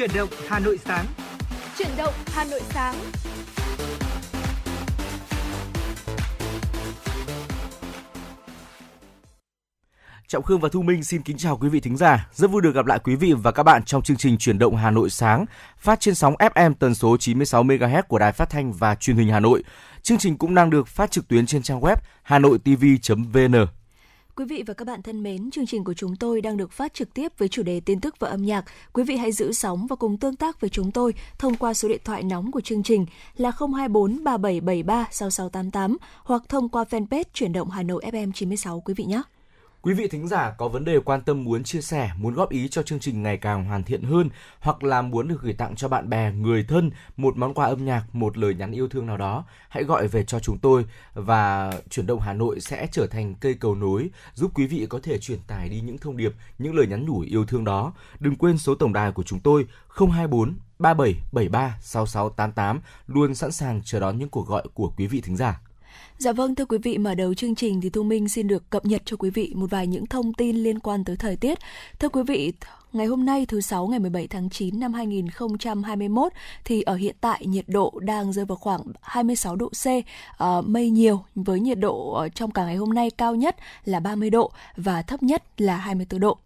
Chuyển động Hà Nội sáng. Chuyển động Hà Nội sáng. Trọng Khương và Thu Minh xin kính chào quý vị thính giả. Rất vui được gặp lại quý vị và các bạn trong chương trình Chuyển động Hà Nội sáng, phát trên sóng FM tần số 96 MHz của Đài Phát thanh và Truyền hình Hà Nội. Chương trình cũng đang được phát trực tuyến trên trang web hanoitv.vn. Quý vị và các bạn thân mến, chương trình của chúng tôi đang được phát trực tiếp với chủ đề tin tức và âm nhạc. Quý vị hãy giữ sóng và cùng tương tác với chúng tôi thông qua số điện thoại nóng của chương trình là 024 3773 6688 hoặc thông qua fanpage chuyển động Hà Nội FM 96 quý vị nhé. Quý vị thính giả có vấn đề quan tâm muốn chia sẻ, muốn góp ý cho chương trình ngày càng hoàn thiện hơn hoặc là muốn được gửi tặng cho bạn bè, người thân một món quà âm nhạc, một lời nhắn yêu thương nào đó, hãy gọi về cho chúng tôi và chuyển động Hà Nội sẽ trở thành cây cầu nối giúp quý vị có thể truyền tải đi những thông điệp, những lời nhắn nhủ yêu thương đó. Đừng quên số tổng đài của chúng tôi 024 3773 6688 luôn sẵn sàng chờ đón những cuộc gọi của quý vị thính giả. Dạ vâng, thưa quý vị, mở đầu chương trình thì Thu Minh xin được cập nhật cho quý vị một vài những thông tin liên quan tới thời tiết. Thưa quý vị, ngày hôm nay thứ sáu ngày 17 tháng 9 năm 2021 thì ở hiện tại nhiệt độ đang rơi vào khoảng 26 độ C, uh, mây nhiều với nhiệt độ ờ, trong cả ngày hôm nay cao nhất là 30 độ và thấp nhất là 24 độ.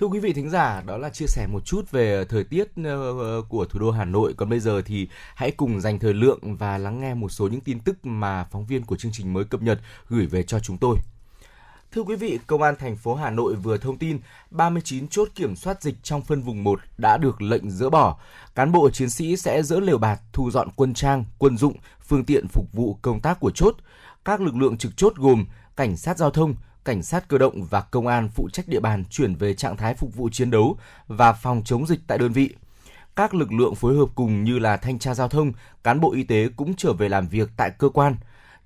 Thưa quý vị thính giả, đó là chia sẻ một chút về thời tiết ờ, ờ, của thủ đô Hà Nội. Còn bây giờ thì hãy cùng dành thời lượng và lắng nghe một số những tin tức mà phóng viên của chương trình mới cập nhật gửi về cho chúng tôi. Thưa quý vị, Công an thành phố Hà Nội vừa thông tin 39 chốt kiểm soát dịch trong phân vùng 1 đã được lệnh dỡ bỏ. Cán bộ chiến sĩ sẽ dỡ lều bạt, thu dọn quân trang, quân dụng, phương tiện phục vụ công tác của chốt. Các lực lượng trực chốt gồm cảnh sát giao thông, cảnh sát cơ động và công an phụ trách địa bàn chuyển về trạng thái phục vụ chiến đấu và phòng chống dịch tại đơn vị. Các lực lượng phối hợp cùng như là thanh tra giao thông, cán bộ y tế cũng trở về làm việc tại cơ quan.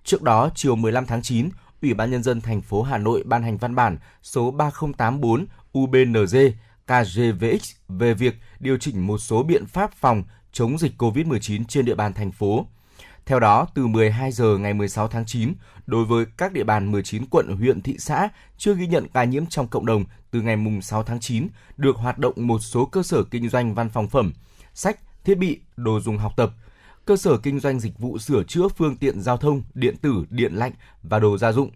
Trước đó, chiều 15 tháng 9, Ủy ban nhân dân thành phố Hà Nội ban hành văn bản số 3084 UBNZ KGVX về việc điều chỉnh một số biện pháp phòng chống dịch COVID-19 trên địa bàn thành phố. Theo đó, từ 12 giờ ngày 16 tháng 9, đối với các địa bàn 19 quận, huyện, thị xã chưa ghi nhận ca nhiễm trong cộng đồng từ ngày 6 tháng 9, được hoạt động một số cơ sở kinh doanh văn phòng phẩm, sách, thiết bị, đồ dùng học tập, cơ sở kinh doanh dịch vụ sửa chữa phương tiện giao thông, điện tử, điện lạnh và đồ gia dụng,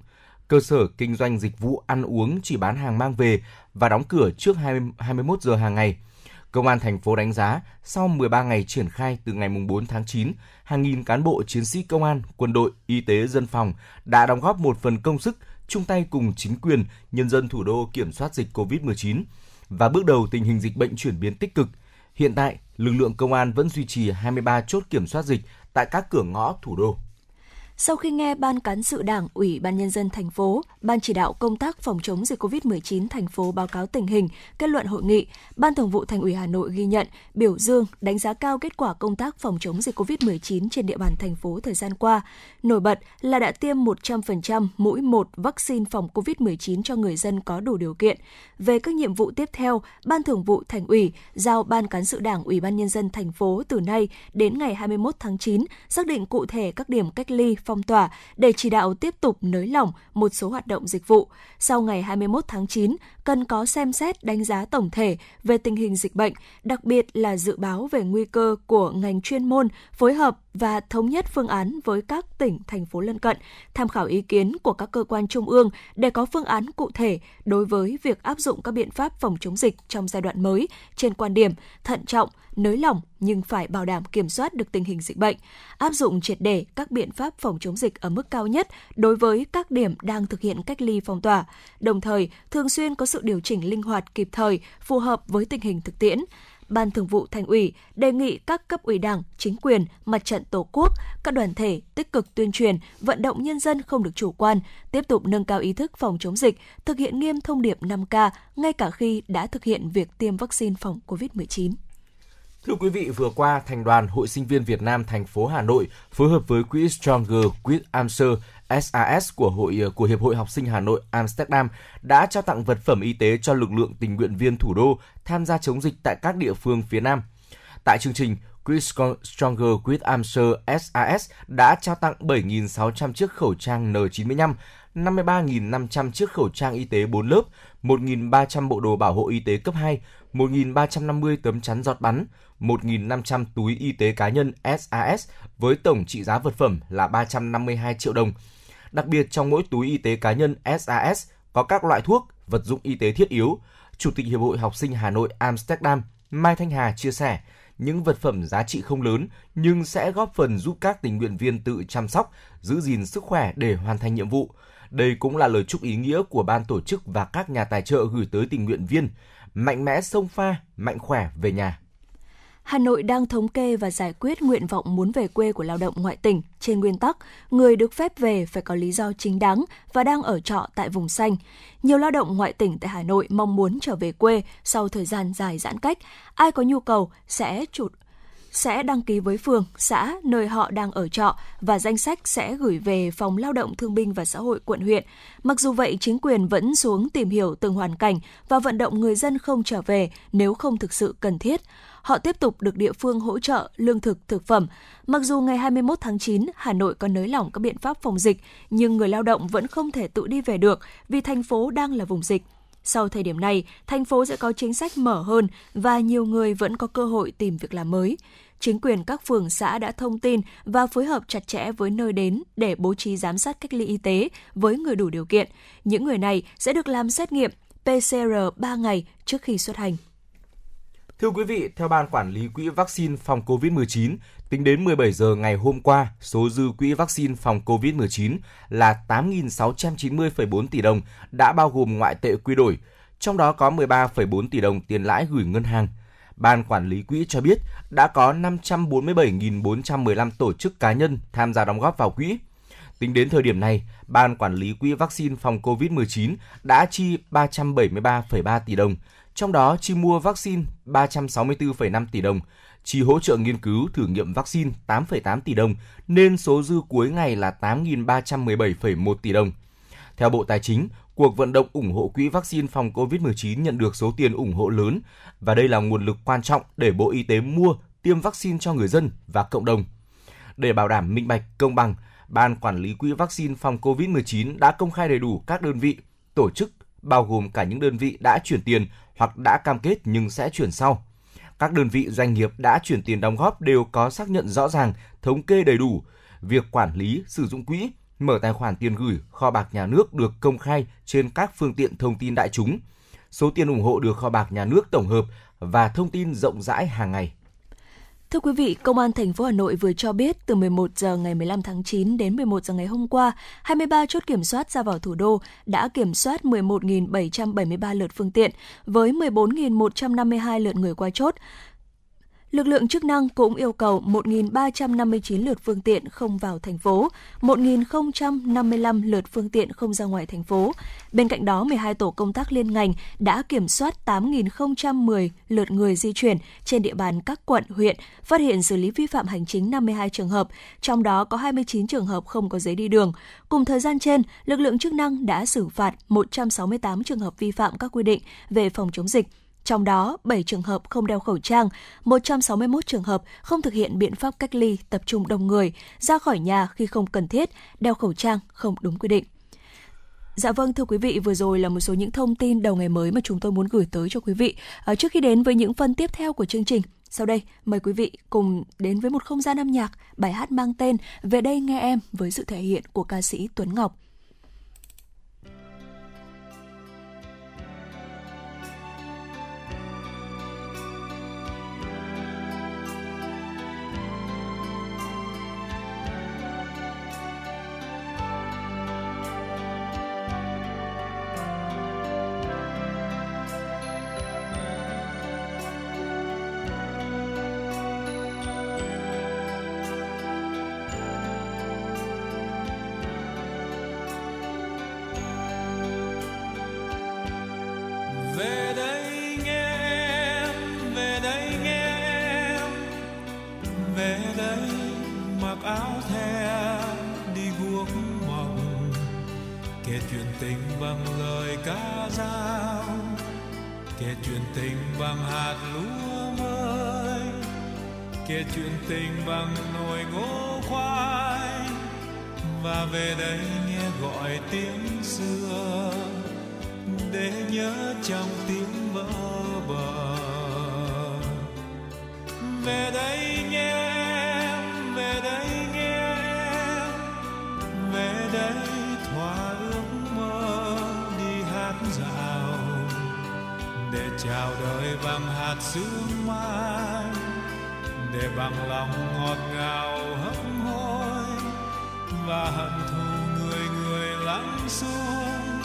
cơ sở kinh doanh dịch vụ ăn uống chỉ bán hàng mang về và đóng cửa trước 20, 21 giờ hàng ngày – Công an thành phố đánh giá sau 13 ngày triển khai từ ngày 4 tháng 9, hàng nghìn cán bộ chiến sĩ công an, quân đội, y tế, dân phòng đã đóng góp một phần công sức chung tay cùng chính quyền, nhân dân thủ đô kiểm soát dịch COVID-19 và bước đầu tình hình dịch bệnh chuyển biến tích cực. Hiện tại, lực lượng công an vẫn duy trì 23 chốt kiểm soát dịch tại các cửa ngõ thủ đô. Sau khi nghe Ban Cán sự Đảng, Ủy ban Nhân dân thành phố, Ban chỉ đạo công tác phòng chống dịch COVID-19 thành phố báo cáo tình hình, kết luận hội nghị, Ban Thường vụ Thành ủy Hà Nội ghi nhận, biểu dương, đánh giá cao kết quả công tác phòng chống dịch COVID-19 trên địa bàn thành phố thời gian qua. Nổi bật là đã tiêm 100% mũi 1 vaccine phòng COVID-19 cho người dân có đủ điều kiện. Về các nhiệm vụ tiếp theo, Ban Thường vụ Thành ủy giao Ban Cán sự Đảng, Ủy ban Nhân dân thành phố từ nay đến ngày 21 tháng 9 xác định cụ thể các điểm cách ly phong tỏa để chỉ đạo tiếp tục nới lỏng một số hoạt động dịch vụ. Sau ngày 21 tháng 9, cần có xem xét đánh giá tổng thể về tình hình dịch bệnh, đặc biệt là dự báo về nguy cơ của ngành chuyên môn, phối hợp và thống nhất phương án với các tỉnh, thành phố lân cận, tham khảo ý kiến của các cơ quan trung ương để có phương án cụ thể đối với việc áp dụng các biện pháp phòng chống dịch trong giai đoạn mới trên quan điểm thận trọng, nới lỏng nhưng phải bảo đảm kiểm soát được tình hình dịch bệnh, áp dụng triệt để các biện pháp phòng chống dịch ở mức cao nhất đối với các điểm đang thực hiện cách ly phong tỏa, đồng thời thường xuyên có sự điều chỉnh linh hoạt kịp thời, phù hợp với tình hình thực tiễn. Ban Thường vụ Thành ủy đề nghị các cấp ủy Đảng, chính quyền, mặt trận Tổ quốc, các đoàn thể tích cực tuyên truyền, vận động nhân dân không được chủ quan, tiếp tục nâng cao ý thức phòng chống dịch, thực hiện nghiêm thông điệp 5K ngay cả khi đã thực hiện việc tiêm vaccine phòng COVID-19. Thưa quý vị, vừa qua, Thành đoàn Hội sinh viên Việt Nam thành phố Hà Nội phối hợp với quỹ Stronger Quỹ Amser SAS của hội ờ, của Hiệp hội Học sinh Hà Nội Amsterdam đã trao tặng vật phẩm y tế cho lực lượng tình nguyện viên thủ đô tham gia chống dịch tại các địa phương phía Nam. Tại chương trình, Quỹ Stronger with Amser SAS đã trao tặng 7.600 chiếc khẩu trang N95, 53.500 chiếc khẩu trang y tế 4 lớp, 1.300 bộ đồ bảo hộ y tế cấp 2, 1.350 tấm chắn giọt bắn, 1.500 túi y tế cá nhân SAS với tổng trị giá vật phẩm là 352 triệu đồng. Đặc biệt trong mỗi túi y tế cá nhân SAS có các loại thuốc, vật dụng y tế thiết yếu. Chủ tịch Hiệp hội Học sinh Hà Nội Amsterdam Mai Thanh Hà chia sẻ, những vật phẩm giá trị không lớn nhưng sẽ góp phần giúp các tình nguyện viên tự chăm sóc, giữ gìn sức khỏe để hoàn thành nhiệm vụ. Đây cũng là lời chúc ý nghĩa của ban tổ chức và các nhà tài trợ gửi tới tình nguyện viên. Mạnh mẽ sông pha, mạnh khỏe về nhà. Hà Nội đang thống kê và giải quyết nguyện vọng muốn về quê của lao động ngoại tỉnh trên nguyên tắc người được phép về phải có lý do chính đáng và đang ở trọ tại vùng xanh. Nhiều lao động ngoại tỉnh tại Hà Nội mong muốn trở về quê sau thời gian dài giãn cách. Ai có nhu cầu sẽ chụt sẽ đăng ký với phường, xã nơi họ đang ở trọ và danh sách sẽ gửi về Phòng Lao động Thương binh và Xã hội quận huyện. Mặc dù vậy, chính quyền vẫn xuống tìm hiểu từng hoàn cảnh và vận động người dân không trở về nếu không thực sự cần thiết họ tiếp tục được địa phương hỗ trợ lương thực, thực phẩm. Mặc dù ngày 21 tháng 9, Hà Nội có nới lỏng các biện pháp phòng dịch, nhưng người lao động vẫn không thể tự đi về được vì thành phố đang là vùng dịch. Sau thời điểm này, thành phố sẽ có chính sách mở hơn và nhiều người vẫn có cơ hội tìm việc làm mới. Chính quyền các phường xã đã thông tin và phối hợp chặt chẽ với nơi đến để bố trí giám sát cách ly y tế với người đủ điều kiện. Những người này sẽ được làm xét nghiệm PCR 3 ngày trước khi xuất hành. Thưa quý vị, theo Ban Quản lý Quỹ Vaccine phòng COVID-19, tính đến 17 giờ ngày hôm qua, số dư quỹ vaccine phòng COVID-19 là 8.690,4 tỷ đồng đã bao gồm ngoại tệ quy đổi, trong đó có 13,4 tỷ đồng tiền lãi gửi ngân hàng. Ban Quản lý Quỹ cho biết đã có 547.415 tổ chức cá nhân tham gia đóng góp vào quỹ. Tính đến thời điểm này, Ban Quản lý Quỹ vaccine phòng COVID-19 đã chi 373,3 tỷ đồng, trong đó chi mua vaccine 364,5 tỷ đồng, chi hỗ trợ nghiên cứu thử nghiệm vaccine 8,8 tỷ đồng, nên số dư cuối ngày là 8.317,1 tỷ đồng. Theo Bộ Tài chính, cuộc vận động ủng hộ quỹ vaccine phòng COVID-19 nhận được số tiền ủng hộ lớn và đây là nguồn lực quan trọng để Bộ Y tế mua, tiêm vaccine cho người dân và cộng đồng. Để bảo đảm minh bạch, công bằng, Ban Quản lý Quỹ vaccine phòng COVID-19 đã công khai đầy đủ các đơn vị, tổ chức, bao gồm cả những đơn vị đã chuyển tiền hoặc đã cam kết nhưng sẽ chuyển sau. Các đơn vị doanh nghiệp đã chuyển tiền đóng góp đều có xác nhận rõ ràng, thống kê đầy đủ. Việc quản lý, sử dụng quỹ, mở tài khoản tiền gửi, kho bạc nhà nước được công khai trên các phương tiện thông tin đại chúng. Số tiền ủng hộ được kho bạc nhà nước tổng hợp và thông tin rộng rãi hàng ngày. Thưa quý vị, Công an thành phố Hà Nội vừa cho biết từ 11 giờ ngày 15 tháng 9 đến 11 giờ ngày hôm qua, 23 chốt kiểm soát ra vào thủ đô đã kiểm soát 11.773 lượt phương tiện với 14.152 lượt người qua chốt. Lực lượng chức năng cũng yêu cầu 1.359 lượt phương tiện không vào thành phố, 1.055 lượt phương tiện không ra ngoài thành phố. Bên cạnh đó, 12 tổ công tác liên ngành đã kiểm soát 8.010 lượt người di chuyển trên địa bàn các quận, huyện, phát hiện xử lý vi phạm hành chính 52 trường hợp, trong đó có 29 trường hợp không có giấy đi đường. Cùng thời gian trên, lực lượng chức năng đã xử phạt 168 trường hợp vi phạm các quy định về phòng chống dịch trong đó 7 trường hợp không đeo khẩu trang, 161 trường hợp không thực hiện biện pháp cách ly tập trung đông người, ra khỏi nhà khi không cần thiết, đeo khẩu trang không đúng quy định. Dạ vâng thưa quý vị, vừa rồi là một số những thông tin đầu ngày mới mà chúng tôi muốn gửi tới cho quý vị. À, trước khi đến với những phần tiếp theo của chương trình, sau đây mời quý vị cùng đến với một không gian âm nhạc, bài hát mang tên Về đây nghe em với sự thể hiện của ca sĩ Tuấn Ngọc. Kể chuyện tình bằng nồi ngô khoai. Và về đây nghe gọi tiếng xưa, để nhớ trong tiếng vỡ bờ. Về đây nghe em về đây nghe em về đây thỏa ước mơ đi hát dạo để chào đời bằng hạt sương mai bằng lòng ngọt ngào hấp hối và hận thù người người lắng xuống.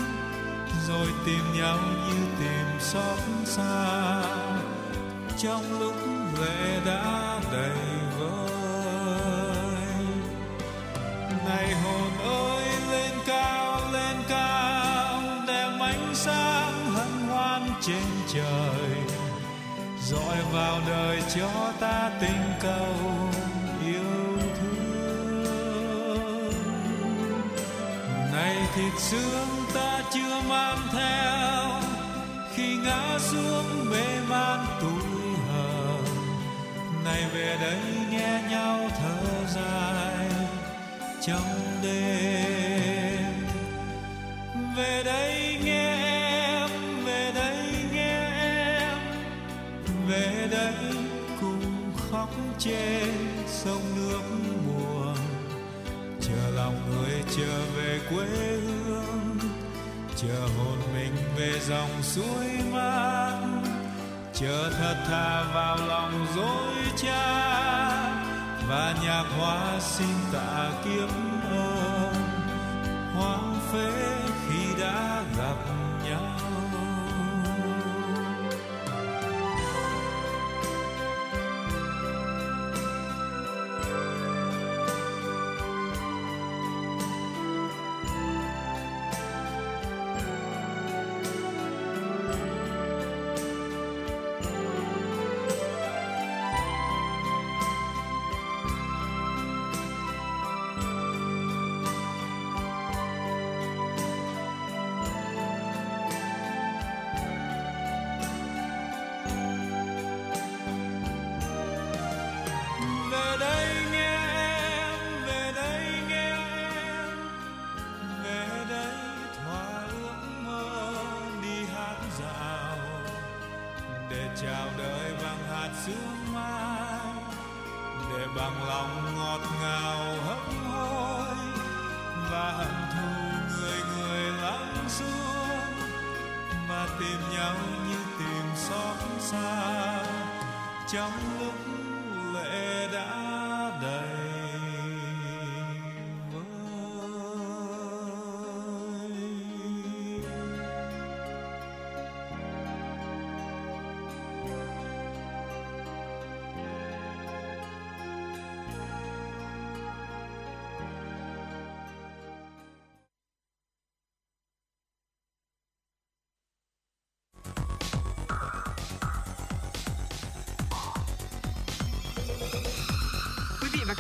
Rồi tìm nhau như tìm xót xa, trong lúc lệ đã đầy vơi. Này hồn ơi, lên cao lên cao, đem ánh sáng hân hoan trên trời dọi vào đời cho ta tình cầu yêu thương. Này thịt xương ta chưa mang theo, khi ngã xuống mê man tuổi hờn. Này về đây nghe nhau thở dài trong đêm. Về đây trên sông nước buồn chờ lòng người trở về quê hương, chờ hồn mình về dòng suối mát chờ thật thà vào lòng dối cha và nhạc hoa xin tạ kiếp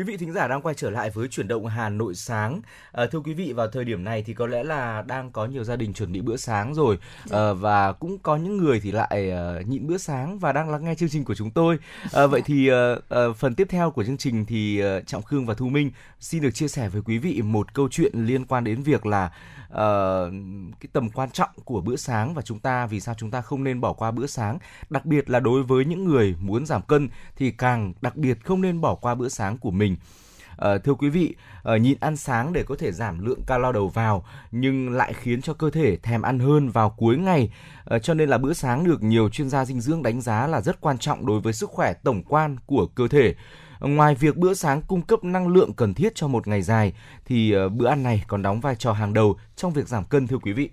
Quý vị thính giả đang quay trở lại với chuyển động Hà Nội sáng. À, thưa quý vị vào thời điểm này thì có lẽ là đang có nhiều gia đình chuẩn bị bữa sáng rồi à, và cũng có những người thì lại uh, nhịn bữa sáng và đang lắng nghe chương trình của chúng tôi. À, vậy thì uh, uh, phần tiếp theo của chương trình thì uh, Trọng Khương và Thu Minh xin được chia sẻ với quý vị một câu chuyện liên quan đến việc là uh, cái tầm quan trọng của bữa sáng và chúng ta vì sao chúng ta không nên bỏ qua bữa sáng, đặc biệt là đối với những người muốn giảm cân thì càng đặc biệt không nên bỏ qua bữa sáng của mình. À, thưa quý vị, à, nhịn ăn sáng để có thể giảm lượng calo đầu vào nhưng lại khiến cho cơ thể thèm ăn hơn vào cuối ngày. À, cho nên là bữa sáng được nhiều chuyên gia dinh dưỡng đánh giá là rất quan trọng đối với sức khỏe tổng quan của cơ thể. Ngoài việc bữa sáng cung cấp năng lượng cần thiết cho một ngày dài thì uh, bữa ăn này còn đóng vai trò hàng đầu trong việc giảm cân thưa quý vị.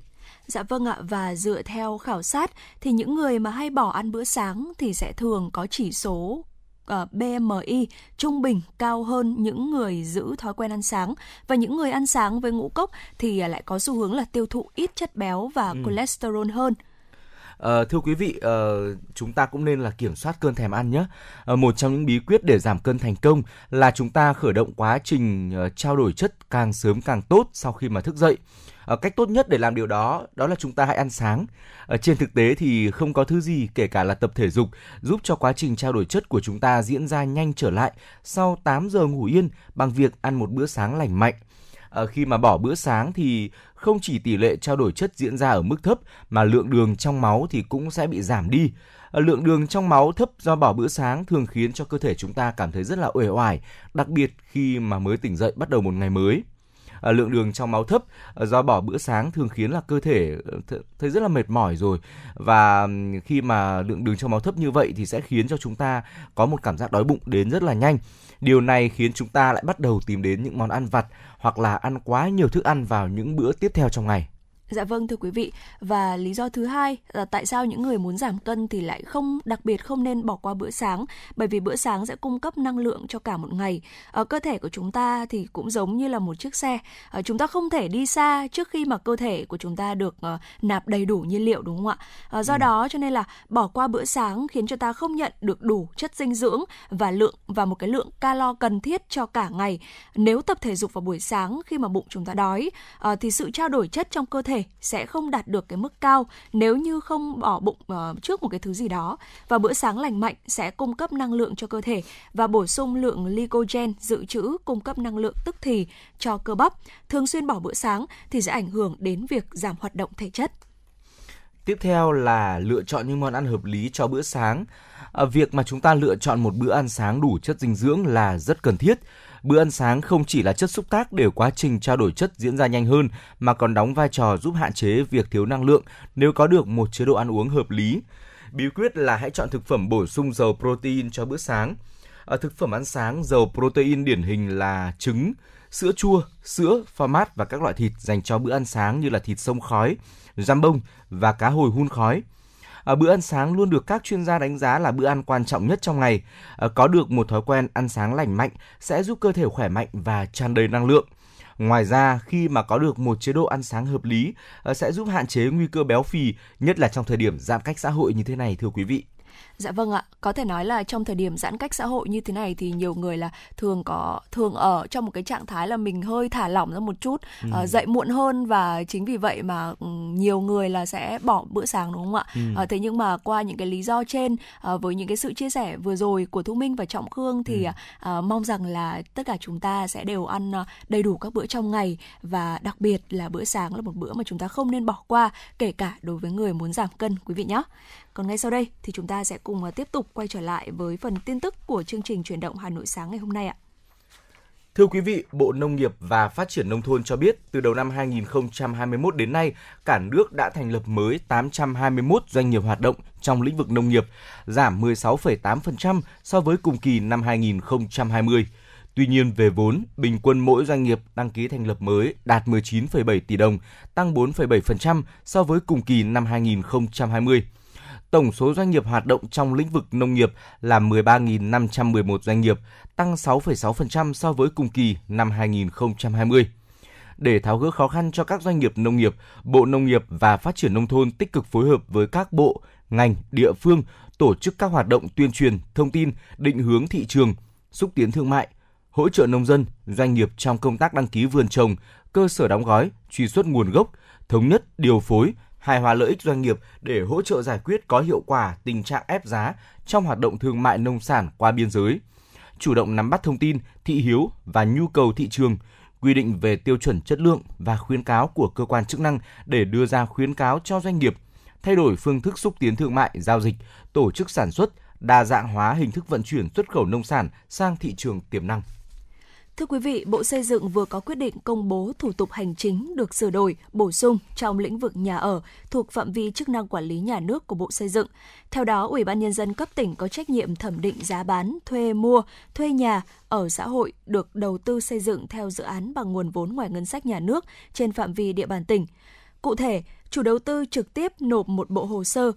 Dạ vâng ạ và dựa theo khảo sát thì những người mà hay bỏ ăn bữa sáng thì sẽ thường có chỉ số uh, BMI trung bình cao hơn những người giữ thói quen ăn sáng và những người ăn sáng với ngũ cốc thì lại có xu hướng là tiêu thụ ít chất béo và Ừ. cholesterol hơn. À, thưa quý vị, à, chúng ta cũng nên là kiểm soát cơn thèm ăn nhé. À, một trong những bí quyết để giảm cân thành công là chúng ta khởi động quá trình uh, trao đổi chất càng sớm càng tốt sau khi mà thức dậy. À, cách tốt nhất để làm điều đó đó là chúng ta hãy ăn sáng. À, trên thực tế thì không có thứ gì kể cả là tập thể dục giúp cho quá trình trao đổi chất của chúng ta diễn ra nhanh trở lại sau 8 giờ ngủ yên bằng việc ăn một bữa sáng lành mạnh à, khi mà bỏ bữa sáng thì không chỉ tỷ lệ trao đổi chất diễn ra ở mức thấp mà lượng đường trong máu thì cũng sẽ bị giảm đi. Ờ, lượng đường trong máu thấp do bỏ bữa sáng thường khiến cho cơ thể chúng ta cảm thấy rất là uể oải, đặc biệt khi mà mới tỉnh dậy bắt đầu một ngày mới. À, lượng đường trong máu thấp à, do bỏ bữa sáng thường khiến là cơ thể ờ, thấy rất là mệt mỏi rồi và khi mà lượng đường trong máu thấp như vậy thì sẽ khiến cho chúng ta có một cảm giác đói bụng đến rất là nhanh Điều này khiến chúng ta lại bắt đầu tìm đến những món ăn vặt hoặc là ăn quá nhiều thức ăn vào những bữa tiếp theo trong ngày. Dạ vâng thưa quý vị và lý do thứ hai là tại sao những người muốn giảm cân thì lại không đặc biệt không nên bỏ qua bữa sáng bởi vì bữa sáng sẽ cung cấp năng lượng cho cả một ngày. Ở cơ thể của chúng ta thì cũng giống như là một chiếc xe. Ở chúng ta không thể đi xa trước khi mà cơ thể của chúng ta được uh, nạp đầy đủ nhiên liệu đúng không ạ? Uh, do ừ. đó cho nên là bỏ qua bữa sáng khiến cho ta không nhận được đủ chất dinh dưỡng và lượng và một cái lượng calo cần thiết cho cả ngày. Nếu tập thể dục vào buổi sáng khi mà bụng chúng ta đói uh, thì sự trao đổi chất trong cơ thể thể sẽ không đạt được cái mức cao nếu như không bỏ bụng uh, trước một cái thứ gì đó và bữa sáng lành mạnh sẽ cung cấp năng lượng cho cơ thể và bổ sung lượng glycogen dự trữ cung cấp năng lượng tức thì cho cơ bắp. Thường xuyên bỏ bữa sáng thì sẽ ảnh hưởng đến việc giảm hoạt động thể chất. Tiếp theo là lựa chọn những món ăn hợp lý cho bữa sáng. À, việc mà chúng ta lựa chọn một bữa ăn sáng đủ chất dinh dưỡng là rất cần thiết Bữa ăn sáng không chỉ là chất xúc tác để quá trình trao đổi chất diễn ra nhanh hơn mà còn đóng vai trò giúp hạn chế việc thiếu năng lượng nếu có được một chế độ ăn uống hợp lý. Bí quyết là hãy chọn thực phẩm bổ sung dầu protein cho bữa sáng. À, thực phẩm ăn sáng dầu protein điển hình là trứng, sữa chua, sữa, pha mát và các loại thịt dành cho bữa ăn sáng như là thịt sông khói, giam bông và cá hồi hun khói. À, bữa ăn sáng luôn được các chuyên gia đánh giá là bữa ăn quan trọng nhất trong ngày. À, có được một thói quen ăn sáng lành mạnh sẽ giúp cơ thể khỏe mạnh và tràn đầy năng lượng. Ngoài ra, khi mà có được một chế độ ăn sáng hợp lý à, sẽ giúp hạn chế nguy cơ béo phì, nhất là trong thời điểm giãn cách xã hội như thế này thưa quý vị. Dạ vâng ạ, có thể nói là trong thời điểm giãn cách xã hội như thế này thì nhiều người là thường có thường ở trong một cái trạng thái là mình hơi thả lỏng ra một chút, ừ. uh, dậy muộn hơn và chính vì vậy mà ừ, nhiều người là sẽ bỏ bữa sáng đúng không ạ? Ừ. Uh, thế nhưng mà qua những cái lý do trên uh, với những cái sự chia sẻ vừa rồi của Thu Minh và Trọng Khương thì ừ. uh, mong rằng là tất cả chúng ta sẽ đều ăn uh, đầy đủ các bữa trong ngày và đặc biệt là bữa sáng là một bữa mà chúng ta không nên bỏ qua kể cả đối với người muốn giảm cân quý vị nhé. Còn ngay sau đây thì chúng ta sẽ cùng à, tiếp tục quay trở lại với phần tin tức của chương trình chuyển động Hà Nội sáng ngày hôm nay ạ. Thưa quý vị, Bộ Nông nghiệp và Phát triển Nông thôn cho biết, từ đầu năm 2021 đến nay, cả nước đã thành lập mới 821 doanh nghiệp hoạt động trong lĩnh vực nông nghiệp, giảm 16,8% so với cùng kỳ năm 2020. Tuy nhiên, về vốn, bình quân mỗi doanh nghiệp đăng ký thành lập mới đạt 19,7 tỷ đồng, tăng 4,7% so với cùng kỳ năm 2020 tổng số doanh nghiệp hoạt động trong lĩnh vực nông nghiệp là 13.511 doanh nghiệp, tăng 6,6% so với cùng kỳ năm 2020. Để tháo gỡ khó khăn cho các doanh nghiệp nông nghiệp, Bộ Nông nghiệp và Phát triển Nông thôn tích cực phối hợp với các bộ, ngành, địa phương tổ chức các hoạt động tuyên truyền, thông tin, định hướng thị trường, xúc tiến thương mại, hỗ trợ nông dân, doanh nghiệp trong công tác đăng ký vườn trồng, cơ sở đóng gói, truy xuất nguồn gốc, thống nhất điều phối, hài hòa lợi ích doanh nghiệp để hỗ trợ giải quyết có hiệu quả tình trạng ép giá trong hoạt động thương mại nông sản qua biên giới. Chủ động nắm bắt thông tin, thị hiếu và nhu cầu thị trường, quy định về tiêu chuẩn chất lượng và khuyến cáo của cơ quan chức năng để đưa ra khuyến cáo cho doanh nghiệp, thay đổi phương thức xúc tiến thương mại, giao dịch, tổ chức sản xuất, đa dạng hóa hình thức vận chuyển xuất khẩu nông sản sang thị trường tiềm năng. Thưa quý vị, Bộ Xây dựng vừa có quyết định công bố thủ tục hành chính được sửa đổi, bổ sung trong lĩnh vực nhà ở thuộc phạm vi chức năng quản lý nhà nước của Bộ Xây dựng. Theo đó, Ủy ban nhân dân cấp tỉnh có trách nhiệm thẩm định giá bán, thuê mua, thuê nhà ở xã hội được đầu tư xây dựng theo dự án bằng nguồn vốn ngoài ngân sách nhà nước trên phạm vi địa bàn tỉnh. Cụ thể, chủ đầu tư trực tiếp nộp một bộ hồ sơ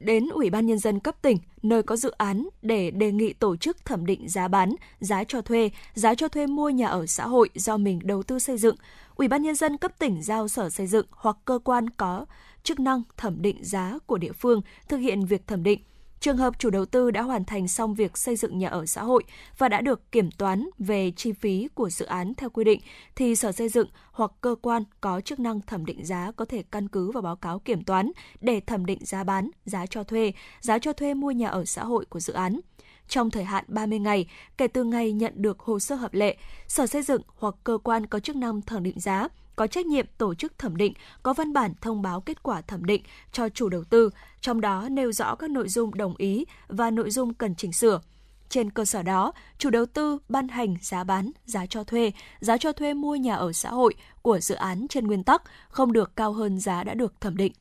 đến Ủy ban Nhân dân cấp tỉnh, nơi có dự án để đề nghị tổ chức thẩm định giá bán, giá cho thuê, giá cho thuê mua nhà ở xã hội do mình đầu tư xây dựng. Ủy ban Nhân dân cấp tỉnh giao sở xây dựng hoặc cơ quan có chức năng thẩm định giá của địa phương thực hiện việc thẩm định. Trường hợp chủ đầu tư đã hoàn thành xong việc xây dựng nhà ở xã hội và đã được kiểm toán về chi phí của dự án theo quy định, thì Sở Xây dựng hoặc cơ quan có chức năng thẩm định giá có thể căn cứ vào báo cáo kiểm toán để thẩm định giá bán, giá cho thuê, giá cho thuê mua nhà ở xã hội của dự án. Trong thời hạn 30 ngày kể từ ngày nhận được hồ sơ hợp lệ, Sở Xây dựng hoặc cơ quan có chức năng thẩm định giá có trách nhiệm tổ chức thẩm định, có văn bản thông báo kết quả thẩm định cho chủ đầu tư, trong đó nêu rõ các nội dung đồng ý và nội dung cần chỉnh sửa. Trên cơ sở đó, chủ đầu tư ban hành giá bán, giá cho thuê, giá cho thuê mua nhà ở xã hội của dự án trên nguyên tắc không được cao hơn giá đã được thẩm định.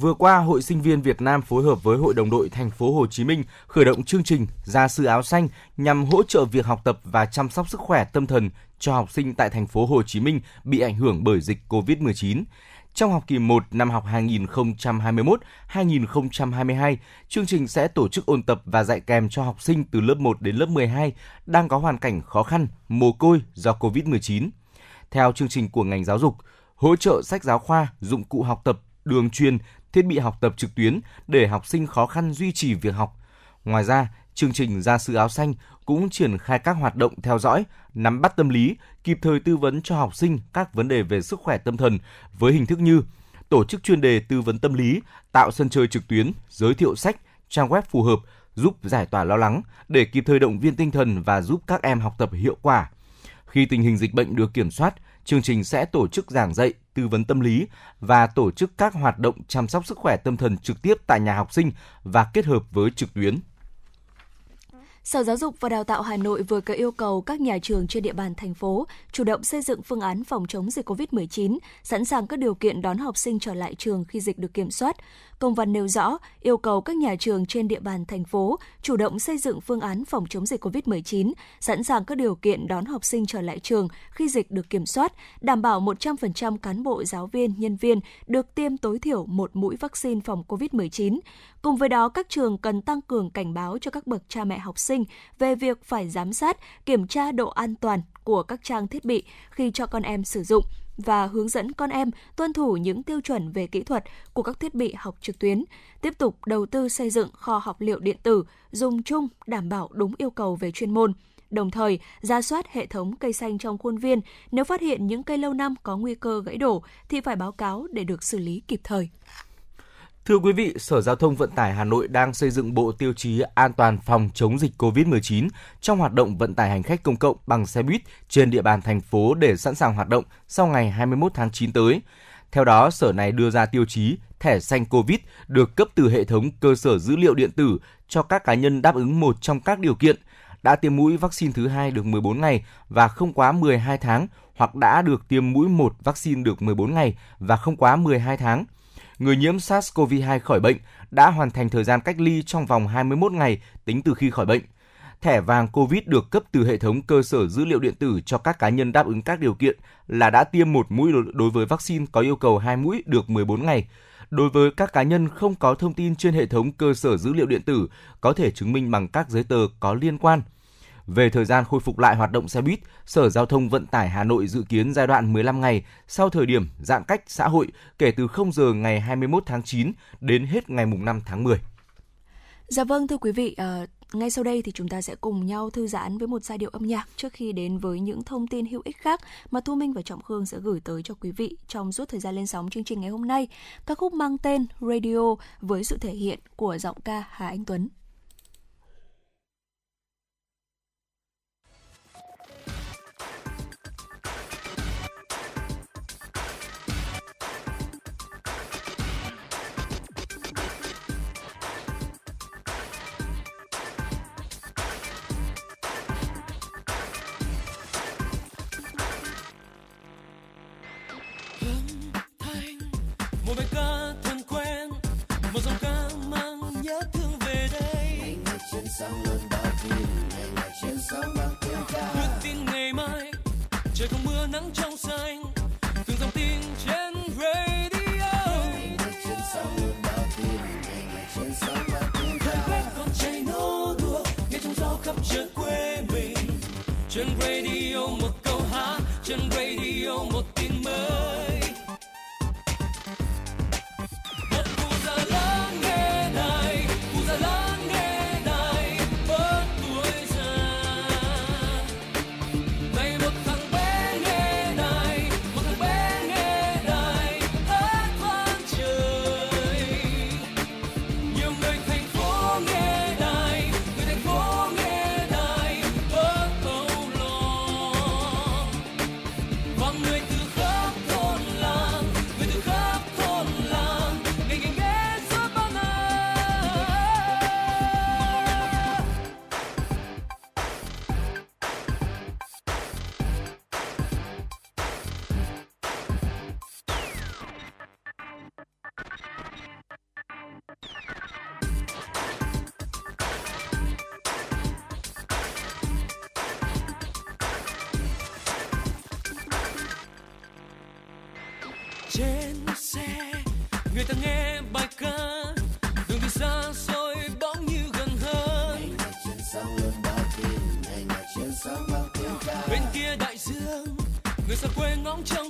Vừa qua, Hội Sinh viên Việt Nam phối hợp với Hội đồng đội thành phố Hồ Chí Minh khởi động chương trình Gia sư áo xanh nhằm hỗ trợ việc học tập và chăm sóc sức khỏe tâm thần cho học sinh tại thành phố Hồ Chí Minh bị ảnh hưởng bởi dịch COVID-19. Trong học kỳ 1 năm học 2021-2022, chương trình sẽ tổ chức ôn tập và dạy kèm cho học sinh từ lớp 1 đến lớp 12 đang có hoàn cảnh khó khăn, mồ côi do COVID-19. Theo chương trình của ngành giáo dục, hỗ trợ sách giáo khoa, dụng cụ học tập, đường truyền, thiết bị học tập trực tuyến để học sinh khó khăn duy trì việc học. Ngoài ra, chương trình Gia sư áo xanh cũng triển khai các hoạt động theo dõi, nắm bắt tâm lý, kịp thời tư vấn cho học sinh các vấn đề về sức khỏe tâm thần với hình thức như tổ chức chuyên đề tư vấn tâm lý, tạo sân chơi trực tuyến, giới thiệu sách, trang web phù hợp, giúp giải tỏa lo lắng để kịp thời động viên tinh thần và giúp các em học tập hiệu quả. Khi tình hình dịch bệnh được kiểm soát, chương trình sẽ tổ chức giảng dạy, tư vấn tâm lý và tổ chức các hoạt động chăm sóc sức khỏe tâm thần trực tiếp tại nhà học sinh và kết hợp với trực tuyến. Sở Giáo dục và Đào tạo Hà Nội vừa có yêu cầu các nhà trường trên địa bàn thành phố chủ động xây dựng phương án phòng chống dịch COVID-19, sẵn sàng các điều kiện đón học sinh trở lại trường khi dịch được kiểm soát. Công văn nêu rõ yêu cầu các nhà trường trên địa bàn thành phố chủ động xây dựng phương án phòng chống dịch COVID-19, sẵn sàng các điều kiện đón học sinh trở lại trường khi dịch được kiểm soát, đảm bảo 100% cán bộ, giáo viên, nhân viên được tiêm tối thiểu một mũi vaccine phòng COVID-19. Cùng với đó, các trường cần tăng cường cảnh báo cho các bậc cha mẹ học sinh về việc phải giám sát, kiểm tra độ an toàn của các trang thiết bị khi cho con em sử dụng và hướng dẫn con em tuân thủ những tiêu chuẩn về kỹ thuật của các thiết bị học trực tuyến, tiếp tục đầu tư xây dựng kho học liệu điện tử dùng chung đảm bảo đúng yêu cầu về chuyên môn. Đồng thời, ra soát hệ thống cây xanh trong khuôn viên, nếu phát hiện những cây lâu năm có nguy cơ gãy đổ thì phải báo cáo để được xử lý kịp thời. Thưa quý vị, Sở Giao thông Vận tải Hà Nội đang xây dựng bộ tiêu chí an toàn phòng chống dịch COVID-19 trong hoạt động vận tải hành khách công cộng bằng xe buýt trên địa bàn thành phố để sẵn sàng hoạt động sau ngày 21 tháng 9 tới. Theo đó, Sở này đưa ra tiêu chí thẻ xanh COVID được cấp từ hệ thống cơ sở dữ liệu điện tử cho các cá nhân đáp ứng một trong các điều kiện đã tiêm mũi vaccine thứ hai được 14 ngày và không quá 12 tháng hoặc đã được tiêm mũi 1 vaccine được 14 ngày và không quá 12 tháng – người nhiễm SARS-CoV-2 khỏi bệnh đã hoàn thành thời gian cách ly trong vòng 21 ngày tính từ khi khỏi bệnh. Thẻ vàng COVID được cấp từ hệ thống cơ sở dữ liệu điện tử cho các cá nhân đáp ứng các điều kiện là đã tiêm một mũi đối với vaccine có yêu cầu 2 mũi được 14 ngày. Đối với các cá nhân không có thông tin trên hệ thống cơ sở dữ liệu điện tử, có thể chứng minh bằng các giấy tờ có liên quan – về thời gian khôi phục lại hoạt động xe buýt, Sở Giao thông Vận tải Hà Nội dự kiến giai đoạn 15 ngày sau thời điểm giãn cách xã hội kể từ 0 giờ ngày 21 tháng 9 đến hết ngày 5 tháng 10. Dạ vâng thưa quý vị, uh, ngay sau đây thì chúng ta sẽ cùng nhau thư giãn với một giai điệu âm nhạc trước khi đến với những thông tin hữu ích khác mà Thu Minh và Trọng Khương sẽ gửi tới cho quý vị trong suốt thời gian lên sóng chương trình ngày hôm nay. Các khúc mang tên Radio với sự thể hiện của giọng ca Hà Anh Tuấn. Người xa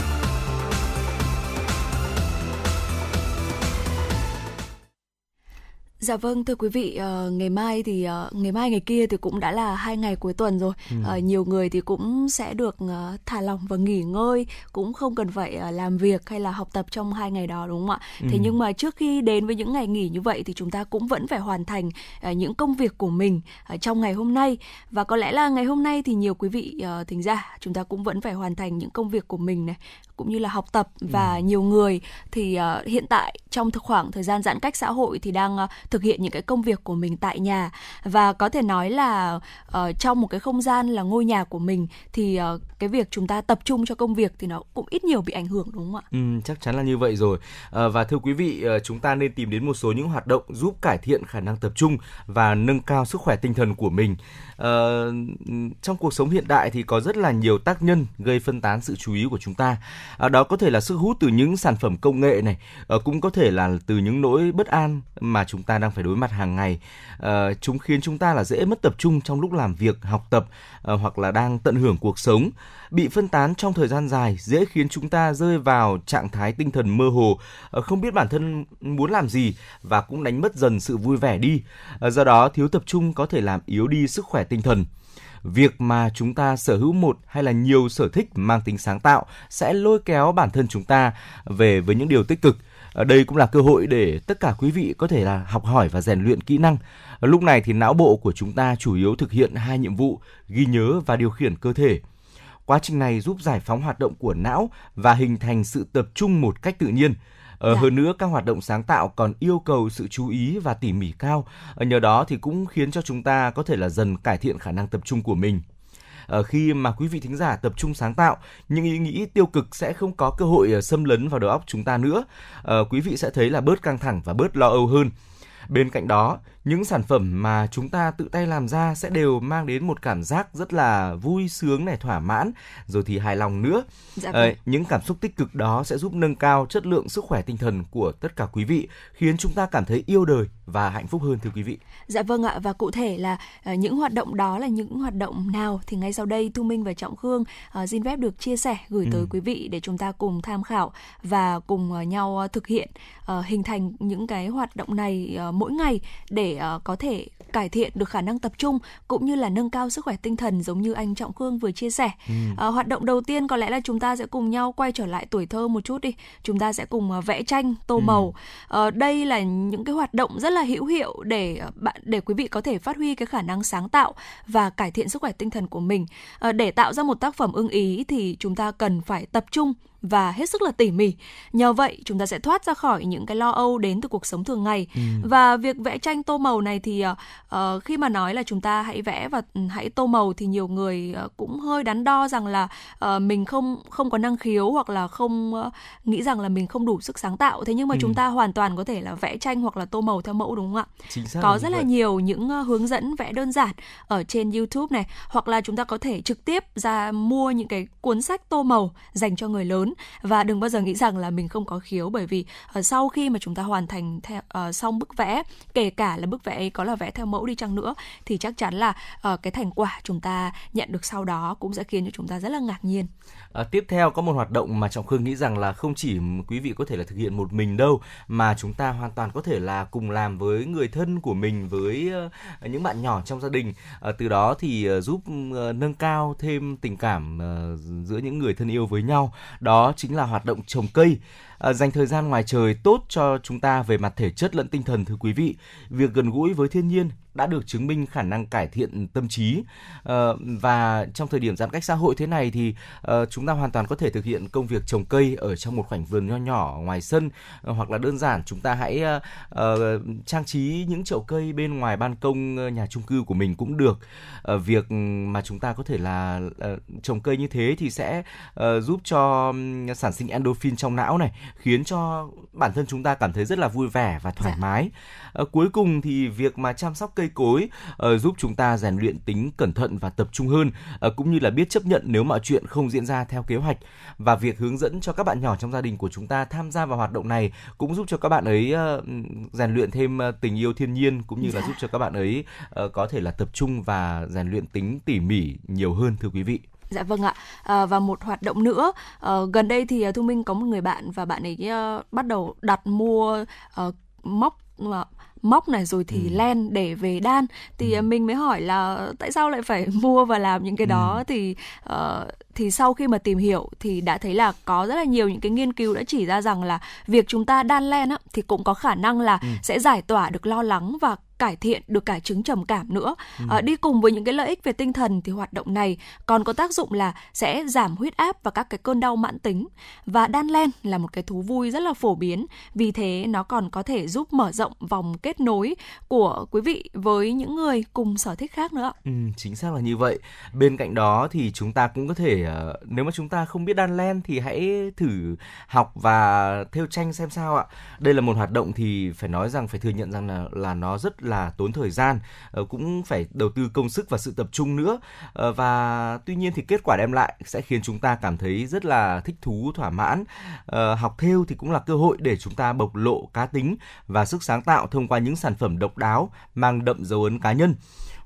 Dạ vâng thưa quý vị, ờ, ngày mai thì ờ, ngày mai ngày kia thì cũng đã là hai ngày cuối tuần rồi. Ờ, nhiều người thì cũng sẽ được ờ, thả lỏng và nghỉ ngơi, cũng không cần phải ờ, làm việc hay là học tập trong hai ngày đó đúng không ạ? Thế nhưng mà trước khi đến với những ngày nghỉ như vậy thì chúng ta cũng vẫn phải hoàn thành ờ, những công việc của mình ờ, trong ngày hôm nay và có lẽ là ngày hôm nay thì nhiều quý vị ờ, thính giả chúng ta cũng vẫn phải hoàn thành những công việc của mình này cũng như là học tập và nhiều người thì ờ, hiện tại trong khoảng thời gian giãn cách xã hội thì đang ờ, thực hiện những cái công việc của mình tại nhà và có thể nói là ờ, trong một cái không gian là ngôi nhà của mình thì ờ, cái việc chúng ta tập trung cho công việc thì nó cũng ít nhiều bị ảnh hưởng đúng không ạ? Ừ, chắc chắn là như vậy rồi. À, và thưa quý vị, ờ, chúng ta nên tìm đến một số những hoạt động giúp cải thiện khả năng tập trung và nâng cao sức khỏe tinh thần của mình. Ờ, trong cuộc sống hiện đại thì có rất là nhiều tác nhân gây phân tán sự chú ý của chúng ta. À, đó có thể là sức hút từ những sản phẩm công nghệ này, à, cũng có thể là từ những nỗi bất an mà chúng ta đang phải đối mặt hàng ngày. à, chúng khiến chúng ta là dễ mất tập trung trong lúc làm việc, học tập à, hoặc là đang tận hưởng cuộc sống. Bị phân tán trong thời gian dài dễ khiến chúng ta rơi vào trạng thái tinh thần mơ hồ, ờ, không biết bản thân muốn làm gì và cũng đánh mất dần sự vui vẻ đi. Ờ, do đó thiếu tập trung có thể làm yếu đi sức khỏe tinh thần. Việc mà chúng ta sở hữu một hay là nhiều sở thích mang tính sáng tạo sẽ lôi kéo bản thân chúng ta về với những điều tích cực. Ở đây cũng là cơ hội để tất cả quý vị có thể là học hỏi và rèn luyện kỹ năng. Lúc này thì não bộ của chúng ta chủ yếu thực hiện hai nhiệm vụ ghi nhớ và điều khiển cơ thể. Quá trình này giúp giải phóng hoạt động của não và hình thành sự tập trung một cách tự nhiên. Ờ, Dạ. Hơn nữa các hoạt động sáng tạo còn yêu cầu sự chú ý và tỉ mỉ cao. Ờ, Nhờ đó thì cũng khiến cho chúng ta có thể là dần cải thiện khả năng tập trung của mình. Ờ, khi mà quý vị thính giả tập trung sáng tạo, những ý nghĩ tiêu cực sẽ không có cơ hội ờ, xâm lấn vào đầu óc chúng ta nữa. Quý vị sẽ thấy là bớt căng thẳng và bớt lo âu hơn. Bên cạnh đó, những sản phẩm mà chúng ta tự tay làm ra sẽ đều mang đến một cảm giác rất là vui sướng này, thỏa mãn, rồi thì hài lòng nữa. Dạ Ờ, vâng. những cảm xúc tích cực đó sẽ giúp nâng cao chất lượng sức khỏe tinh thần của tất cả quý vị, khiến chúng ta cảm thấy yêu đời và hạnh phúc hơn thưa quý vị. Dạ vâng ạ và cụ thể là ờ, những hoạt động đó là những hoạt động nào thì ngay sau đây Thu Minh và Trọng Khương ờ, xin phép được chia sẻ gửi tới Ừ. quý vị để chúng ta cùng tham khảo và cùng ờ, nhau thực hiện ờ, hình thành những cái hoạt động này ờ, mỗi ngày để ờ, có thể cải thiện được khả năng tập trung cũng như là nâng cao sức khỏe tinh thần giống như anh Trọng Khương vừa chia sẻ. Ờ, hoạt động đầu tiên có lẽ là chúng ta sẽ cùng nhau quay trở lại tuổi thơ một chút đi. Chúng ta sẽ cùng ờ, vẽ tranh, tô màu. Ờ, đây là những cái hoạt động rất là hữu hiệu để bạn để quý vị có thể phát huy cái khả năng sáng tạo và cải thiện sức khỏe tinh thần của mình. Ờ, để tạo ra một tác phẩm ưng ý thì chúng ta cần phải tập trung và hết sức là tỉ mỉ. Nhờ vậy chúng ta sẽ thoát ra khỏi những cái lo âu đến từ cuộc sống thường ngày. Và việc vẽ tranh tô màu này thì ờ, khi mà nói là chúng ta hãy vẽ và ừ, hãy tô màu thì nhiều người ờ, cũng hơi đắn đo rằng là ờ, mình không không có năng khiếu hoặc là không ờ, nghĩ rằng là mình không đủ sức sáng tạo. Thế nhưng mà chúng ta hoàn toàn có thể là vẽ tranh hoặc là tô màu theo mẫu đúng không ạ? Chính xác có rất là vậy. nhiều những ờ, hướng dẫn vẽ đơn giản ở trên YouTube này hoặc là chúng ta có thể trực tiếp ra mua những cái cuốn sách tô màu dành cho người lớn và đừng bao giờ nghĩ rằng là mình không có khiếu bởi vì uh, sau khi mà chúng ta hoàn thành theo uh, xong bức vẽ kể cả là bức vẽ ấy có là vẽ theo mẫu đi chăng nữa thì chắc chắn là uh, cái thành quả chúng ta nhận được sau đó cũng sẽ khiến cho chúng ta rất là ngạc nhiên. À, tiếp theo có một hoạt động mà Trọng Khương nghĩ rằng là không chỉ quý vị có thể là thực hiện một mình đâu mà chúng ta hoàn toàn có thể là cùng làm với người thân của mình với uh, những bạn nhỏ trong gia đình. Ờ, từ đó thì uh, giúp uh, nâng cao thêm tình cảm uh, giữa những người thân yêu với nhau. Đó chính là hoạt động trồng cây. À, dành thời gian ngoài trời tốt cho chúng ta về mặt thể chất lẫn tinh thần thưa quý vị. Việc gần gũi với thiên nhiên đã được chứng minh khả năng cải thiện tâm trí. Ờ, và trong thời điểm giãn cách xã hội thế này thì ờ, chúng ta hoàn toàn có thể thực hiện công việc trồng cây ở trong một khoảnh vườn nho nhỏ ngoài sân Ờ, hoặc là đơn giản chúng ta hãy trang trí những chậu cây bên ngoài ban công nhà chung cư của mình cũng được. Việc mà chúng ta có thể là trồng cây như thế thì sẽ giúp cho sản sinh endorphin trong não này khiến cho bản thân chúng ta cảm thấy rất là vui vẻ và thoải Dạ. mái. Cuối cùng thì việc mà chăm sóc cây cối ờ, giúp chúng ta rèn luyện tính cẩn thận và tập trung hơn ờ, cũng như là biết chấp nhận nếu mọi chuyện không diễn ra theo kế hoạch và việc hướng dẫn cho các bạn nhỏ trong gia đình của chúng ta tham gia vào hoạt động này cũng giúp cho các bạn ấy ờ, rèn luyện thêm tình yêu thiên nhiên cũng như là Dạ. giúp cho các bạn ấy có thể là tập trung và rèn luyện tính tỉ mỉ nhiều hơn thưa quý vị. Dạ vâng ạ. À, và một hoạt động nữa, ờ, gần đây thì Thu Minh có một người bạn và bạn ấy ờ, bắt đầu đặt mua ờ, móc ờ, móc này rồi thì len để về đan. Thì ờ, mình mới hỏi là tại sao lại phải mua và làm những cái đó? Thì ờ, thì sau khi mà tìm hiểu thì đã thấy là có rất là nhiều những cái nghiên cứu đã chỉ ra rằng là việc chúng ta đan len á thì cũng có khả năng là sẽ giải tỏa được lo lắng và cải thiện được cả chứng trầm cảm nữa. À, đi cùng với những cái lợi ích về tinh thần thì hoạt động này còn có tác dụng là sẽ giảm huyết áp và các cái cơn đau mãn tính. Và đan len là một cái thú vui rất là phổ biến, vì thế nó còn có thể giúp mở rộng vòng kết nối của quý vị với những người cùng sở thích khác nữa. Ừ, chính xác là như vậy. Bên cạnh đó thì chúng ta cũng có thể ờ, nếu mà chúng ta không biết đan len thì hãy thử học và thêu tranh xem sao ạ. Đây là một hoạt động thì phải nói rằng phải thừa nhận rằng là là nó rất là là tốn thời gian, ờ, cũng phải đầu tư công sức và sự tập trung nữa. Ờ, và tuy nhiên thì kết quả đem lại sẽ khiến chúng ta cảm thấy rất là thích thú, thỏa mãn. Ờ, học theo thì cũng là cơ hội để chúng ta bộc lộ cá tính và sức sáng tạo thông qua những sản phẩm độc đáo mang đậm dấu ấn cá nhân.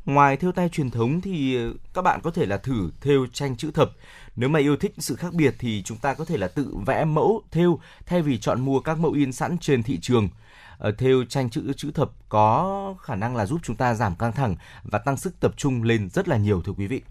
Ngoài thêu tay truyền thống thì các bạn có thể là thử thêu tranh chữ thập. Nếu mà yêu thích sự khác biệt thì chúng ta có thể là tự vẽ mẫu thêu thay vì chọn mua các mẫu in sẵn trên thị trường. Ở thêu tranh chữ chữ thập có khả năng là giúp chúng ta giảm căng thẳng và tăng sức tập trung lên rất là nhiều thưa quý vị.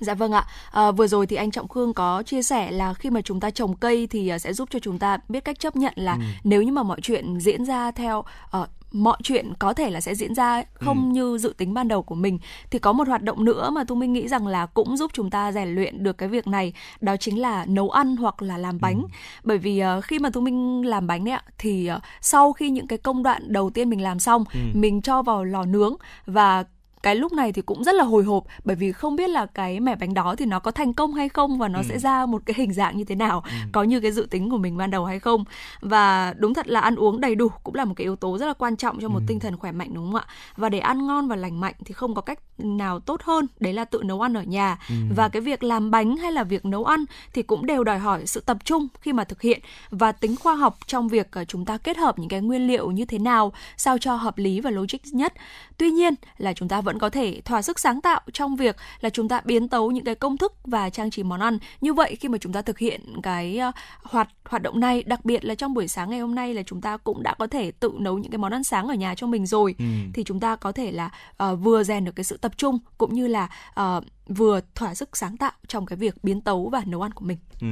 Dạ vâng ạ. À, vừa rồi thì anh Trọng Khương có chia sẻ là khi mà chúng ta trồng cây thì à, sẽ giúp cho chúng ta biết cách chấp nhận là ừ. nếu như mà mọi chuyện diễn ra theo uh, mọi chuyện có thể là sẽ diễn ra không ừ. như dự tính ban đầu của mình thì có một hoạt động nữa mà thu minh nghĩ rằng là cũng giúp chúng ta rèn luyện được cái việc này đó chính là nấu ăn hoặc là làm bánh ừ. bởi vì uh, khi mà thu minh làm bánh đấy ạ thì uh, sau khi những cái công đoạn đầu tiên mình làm xong ừ. mình cho vào lò nướng và cái lúc này thì cũng rất là hồi hộp bởi vì không biết là cái mẻ bánh đó thì nó có thành công hay không và nó ừ. sẽ ra một cái hình dạng như thế nào ừ. có như cái dự tính của mình ban đầu hay không và đúng thật là ăn uống đầy đủ cũng là một cái yếu tố rất là quan trọng cho một ừ. tinh thần khỏe mạnh đúng không ạ và để ăn ngon và lành mạnh thì không có cách nào tốt hơn đấy là tự nấu ăn ở nhà ừ. và cái việc làm bánh hay là việc nấu ăn thì cũng đều đòi hỏi sự tập trung khi mà thực hiện và tính khoa học trong việc ờ, chúng ta kết hợp những cái nguyên liệu như thế nào sao cho hợp lý và logic nhất tuy nhiên là chúng ta vẫn vẫn có thể thỏa sức sáng tạo trong việc là chúng ta biến tấu những cái công thức và trang trí món ăn như vậy khi mà chúng ta thực hiện cái uh, hoạt hoạt động này đặc biệt là trong buổi sáng ngày hôm nay là chúng ta cũng đã có thể tự nấu những cái món ăn sáng ở nhà cho mình rồi ừ. thì chúng ta có thể là uh, vừa rèn được cái sự tập trung cũng như là uh, vừa thỏa sức sáng tạo trong cái việc biến tấu và nấu ăn của mình. Ừ.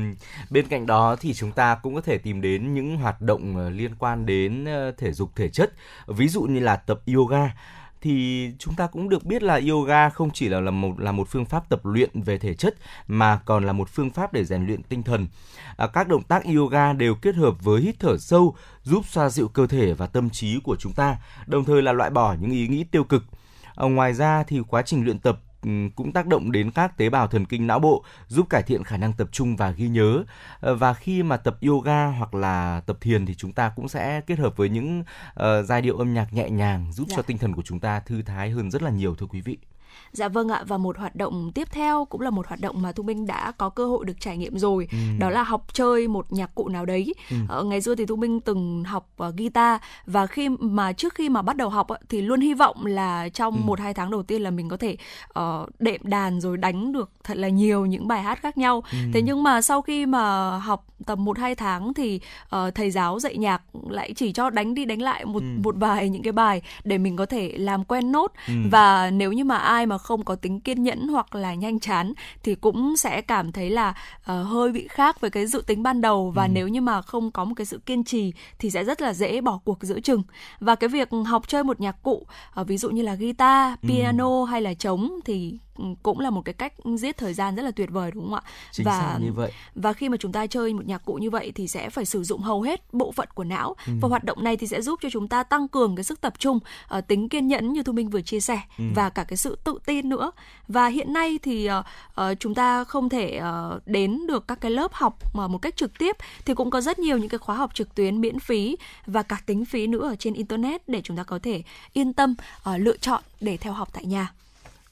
Bên cạnh đó thì chúng ta cũng có thể tìm đến những hoạt động liên quan đến thể dục thể chất, ví dụ như là tập yoga thì chúng ta cũng được biết là yoga không chỉ là là một là một phương pháp tập luyện về thể chất mà còn là một phương pháp để rèn luyện tinh thần. À, các động tác yoga đều kết hợp với hít thở sâu giúp xoa dịu cơ thể và tâm trí của chúng ta, đồng thời là loại bỏ những ý nghĩ tiêu cực. À, ngoài ra thì quá trình luyện tập cũng tác động đến các tế bào thần kinh não bộ, giúp cải thiện khả năng tập trung và ghi nhớ. Ờ, và khi mà tập yoga hoặc là tập thiền thì chúng ta cũng sẽ kết hợp với những uh, giai điệu âm nhạc nhẹ nhàng giúp dạ. cho tinh thần của chúng ta thư thái hơn rất là nhiều thưa quý vị. Dạ vâng ạ và một hoạt động tiếp theo cũng là một hoạt động mà Thu Minh đã có cơ hội được trải nghiệm rồi. Ừ. Đó là học chơi một nhạc cụ nào đấy. Ừ. Ờ, ngày xưa thì Thu Minh từng học uh, guitar và khi mà trước khi mà bắt đầu học thì luôn hy vọng là trong ừ. một hai tháng đầu tiên là mình có thể uh, đệm đàn rồi đánh được thật là nhiều những bài hát khác nhau. Ừ. Thế nhưng mà sau khi mà học tầm một hai tháng thì uh, thầy giáo dạy nhạc lại chỉ cho đánh đi đánh lại một ừ. một vài những cái bài để mình có thể làm quen nốt ừ. và nếu như mà ai mà không có tính kiên nhẫn hoặc là nhanh chán thì cũng sẽ cảm thấy là uh, hơi bị khác với cái dự tính ban đầu và ừ. nếu như mà không có một cái sự kiên trì thì sẽ rất là dễ bỏ cuộc giữa chừng và cái việc học chơi một nhạc cụ uh, ví dụ như là guitar, ừ. piano ừ. hay là trống thì cũng là một cái cách giết thời gian rất là tuyệt vời đúng không ạ? Chính và như vậy. và khi mà chúng ta chơi một nhạc cụ như vậy thì sẽ phải sử dụng hầu hết bộ phận của não ừ. và hoạt động này thì sẽ giúp cho chúng ta tăng cường cái sức tập trung, uh, tính kiên nhẫn như Thu Minh vừa chia sẻ ừ. và cả cái sự tự tin nữa. Và hiện nay thì uh, uh, chúng ta không thể uh, đến được các cái lớp học mà một cách trực tiếp thì cũng có rất nhiều những cái khóa học trực tuyến miễn phí và cả tính phí nữa ở trên internet để chúng ta có thể yên tâm uh, lựa chọn để theo học tại nhà.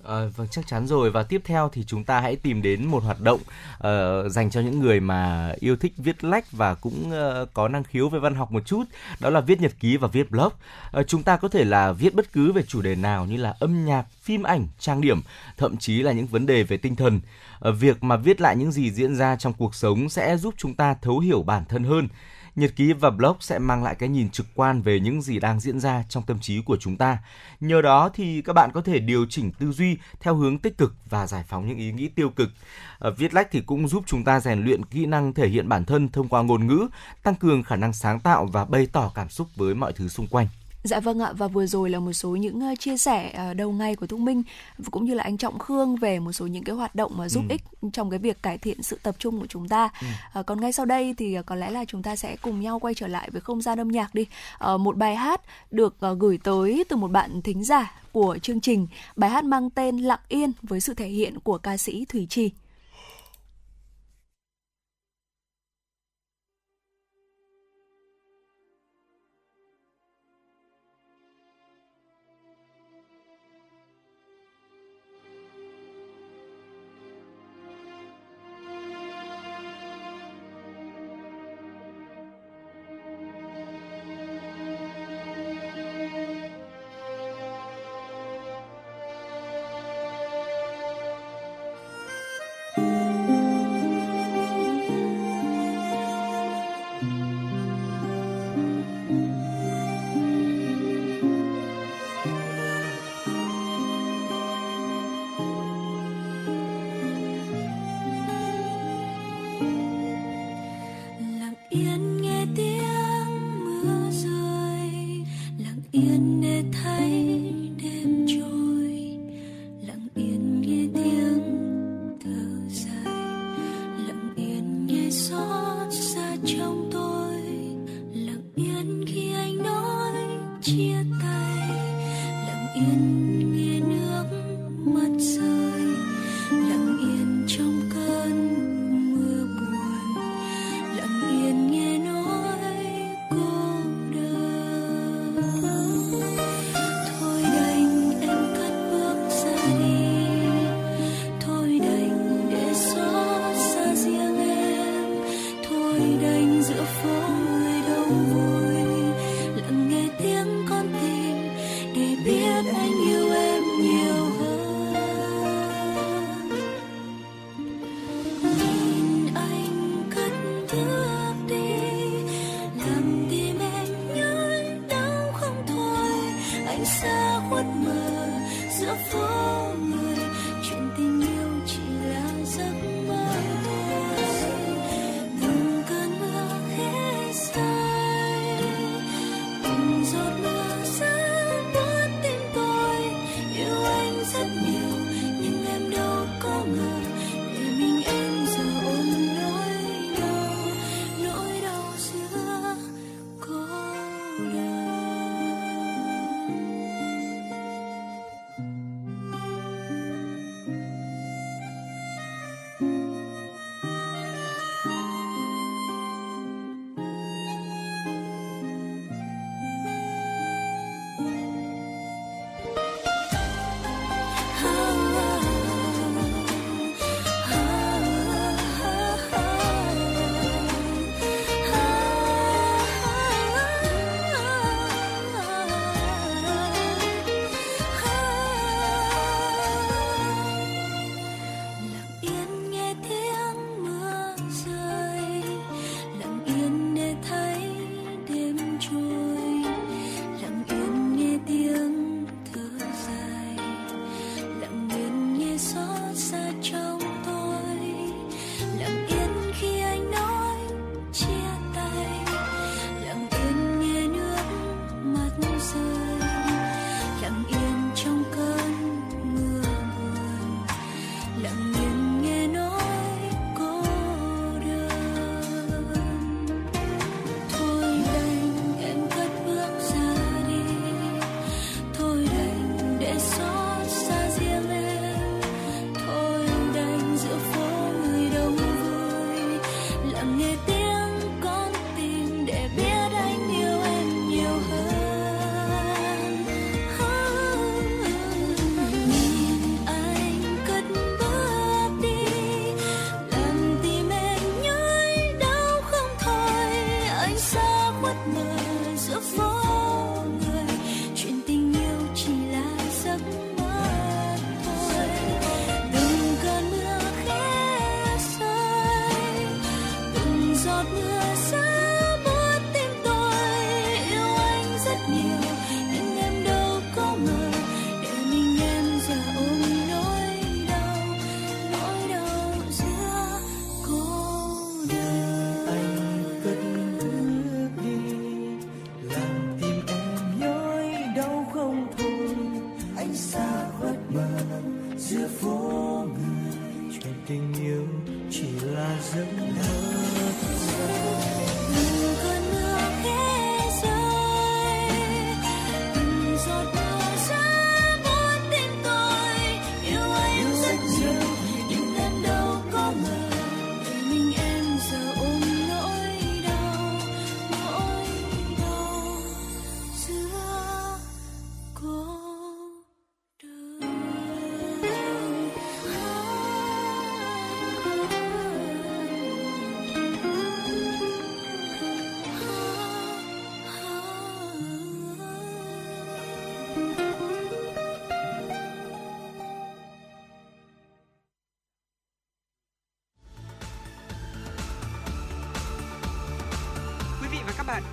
À, vâng chắc chắn rồi. Và tiếp theo thì chúng ta hãy tìm đến một hoạt động uh, dành cho những người mà yêu thích viết lách và cũng uh, có năng khiếu về văn học một chút đó là viết nhật ký và viết blog. Uh, chúng ta có thể là viết bất cứ về chủ đề nào như là âm nhạc phim ảnh trang điểm thậm chí là những vấn đề về tinh thần. Uh, việc mà viết lại những gì diễn ra trong cuộc sống sẽ giúp chúng ta thấu hiểu bản thân hơn. Nhật ký và blog sẽ mang lại cái nhìn trực quan về những gì đang diễn ra trong tâm trí của chúng ta. Nhờ đó thì các bạn có thể điều chỉnh tư duy theo hướng tích cực và giải phóng những ý nghĩ tiêu cực. Ờ, viết lách thì cũng giúp chúng ta rèn luyện kỹ năng thể hiện bản thân thông qua ngôn ngữ, tăng cường khả năng sáng tạo và bày tỏ cảm xúc với mọi thứ xung quanh. Dạ vâng ạ và vừa rồi là một số những uh, chia sẻ uh, đầu ngày của Thu Minh cũng như là anh Trọng Khương về một số những cái hoạt động mà giúp ừ. ích trong cái việc cải thiện sự tập trung của chúng ta. Ừ. Uh, còn ngay sau đây thì có lẽ là chúng ta sẽ cùng nhau quay trở lại với không gian âm nhạc đi. Uh, một bài hát được gửi tới từ một bạn thính giả của chương trình. Bài hát mang tên Lặng Yên với sự thể hiện của ca sĩ Thủy Trì. anh xa khuất mờ giữa phố người. Chuyện tình yêu chỉ là giấc mơ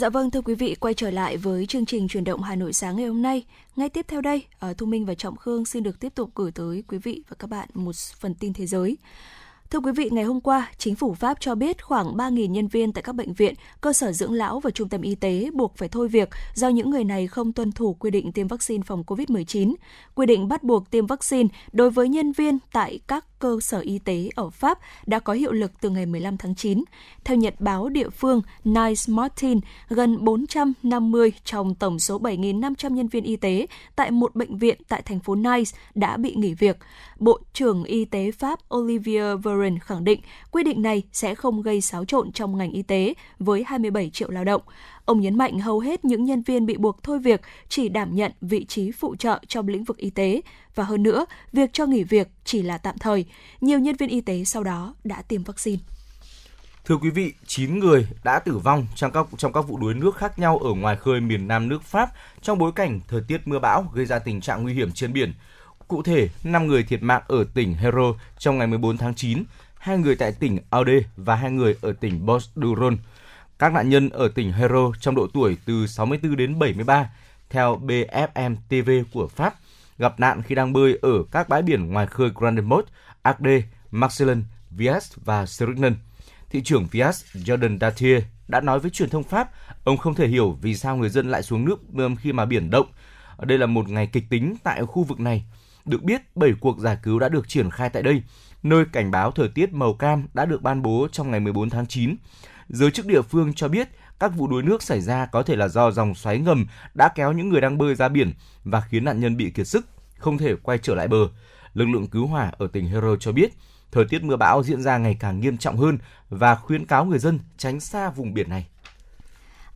Dạ vâng thưa quý vị, quay trở lại với chương trình truyền động Hà Nội sáng ngày hôm nay. Ngay tiếp theo đây, ờ, Thu Minh và Trọng Khương xin được tiếp tục gửi tới quý vị và các bạn một phần tin thế giới. Thưa quý vị, ngày hôm qua, chính phủ Pháp cho biết khoảng 3.000 nhân viên tại các bệnh viện, cơ sở dưỡng lão và trung tâm y tế buộc phải thôi việc do những người này không tuân thủ quy định tiêm vaccine phòng COVID-19. Quy định bắt buộc tiêm vaccine đối với nhân viên tại các cơ sở y tế ở Pháp đã có hiệu lực từ ngày 15 tháng 9. Theo nhật báo địa phương Nice Martin, gần 450 trong tổng số 7.500 nhân viên y tế tại một bệnh viện tại thành phố Nice đã bị nghỉ việc. Bộ trưởng Y tế Pháp Olivier Warren khẳng định quy định này sẽ không gây xáo trộn trong ngành y tế với 27 triệu lao động. Ông nhấn mạnh hầu hết những nhân viên bị buộc thôi việc chỉ đảm nhận vị trí phụ trợ trong lĩnh vực y tế và hơn nữa, việc cho nghỉ việc chỉ là tạm thời. Nhiều nhân viên y tế sau đó đã tiêm vaccine. Thưa quý vị, 9 người đã tử vong trong các trong các vụ đuối nước khác nhau ở ngoài khơi miền Nam nước Pháp trong bối cảnh thời tiết mưa bão gây ra tình trạng nguy hiểm trên biển. Cụ thể, 5 người thiệt mạng ở tỉnh Hero trong ngày 14 tháng 9, hai người tại tỉnh Aude và hai người ở tỉnh Bosduron. Các nạn nhân ở tỉnh Hero trong độ tuổi từ 64 đến 73, theo BFM TV của Pháp, gặp nạn khi đang bơi ở các bãi biển ngoài khơi Grandemont, Agde, Marcelin, Vias và Serignan. Thị trưởng Vias Jordan Datier đã nói với truyền thông Pháp, ông không thể hiểu vì sao người dân lại xuống nước khi mà biển động. Đây là một ngày kịch tính tại khu vực này. Được biết, 7 cuộc giải cứu đã được triển khai tại đây, nơi cảnh báo thời tiết màu cam đã được ban bố trong ngày 14 tháng 9. Giới chức địa phương cho biết các vụ đuối nước xảy ra có thể là do dòng xoáy ngầm đã kéo những người đang bơi ra biển và khiến nạn nhân bị kiệt sức, không thể quay trở lại bờ. Lực lượng cứu hỏa ở tỉnh Hero cho biết, thời tiết mưa bão diễn ra ngày càng nghiêm trọng hơn và khuyến cáo người dân tránh xa vùng biển này.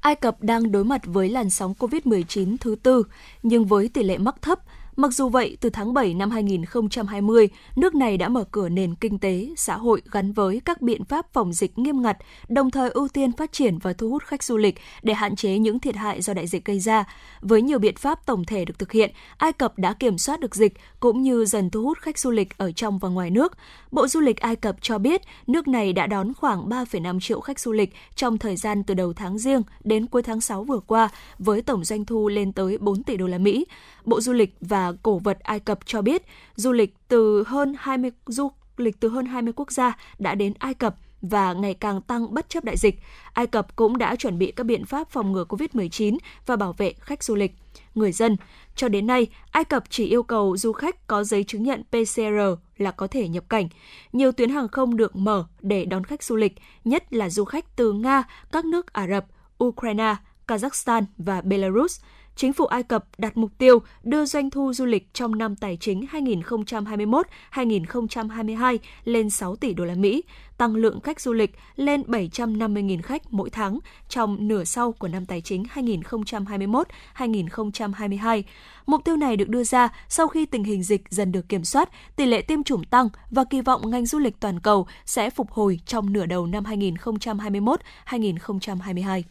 Ai Cập đang đối mặt với làn sóng COVID-19 thứ tư, nhưng với tỷ lệ mắc thấp, Mặc dù vậy, từ tháng 7 năm 2020, nước này đã mở cửa nền kinh tế, xã hội gắn với các biện pháp phòng dịch nghiêm ngặt, đồng thời ưu tiên phát triển và thu hút khách du lịch để hạn chế những thiệt hại do đại dịch gây ra. Với nhiều biện pháp tổng thể được thực hiện, Ai Cập đã kiểm soát được dịch cũng như dần thu hút khách du lịch ở trong và ngoài nước. Bộ Du lịch Ai Cập cho biết nước này đã đón khoảng 3,5 triệu khách du lịch trong thời gian từ đầu tháng riêng đến cuối tháng 6 vừa qua với tổng doanh thu lên tới 4 tỷ đô la Mỹ. Bộ Du lịch và Cổ vật Ai Cập cho biết, du lịch từ hơn 20 du lịch từ hơn 20 quốc gia đã đến Ai Cập và ngày càng tăng bất chấp đại dịch. Ai Cập cũng đã chuẩn bị các biện pháp phòng ngừa COVID-19 và bảo vệ khách du lịch. Người dân, cho đến nay, Ai Cập chỉ yêu cầu du khách có giấy chứng nhận PCR là có thể nhập cảnh. Nhiều tuyến hàng không được mở để đón khách du lịch, nhất là du khách từ Nga, các nước Ả Rập, Ukraine, Kazakhstan và Belarus – chính phủ Ai Cập đặt mục tiêu đưa doanh thu du lịch trong năm tài chính 2021-2022 lên 6 tỷ đô la Mỹ, tăng lượng khách du lịch lên 750.000 khách mỗi tháng trong nửa sau của năm tài chính 2021-2022. Mục tiêu này được đưa ra sau khi tình hình dịch dần được kiểm soát, tỷ lệ tiêm chủng tăng và kỳ vọng ngành du lịch toàn cầu sẽ phục hồi trong nửa đầu năm 2021-2022.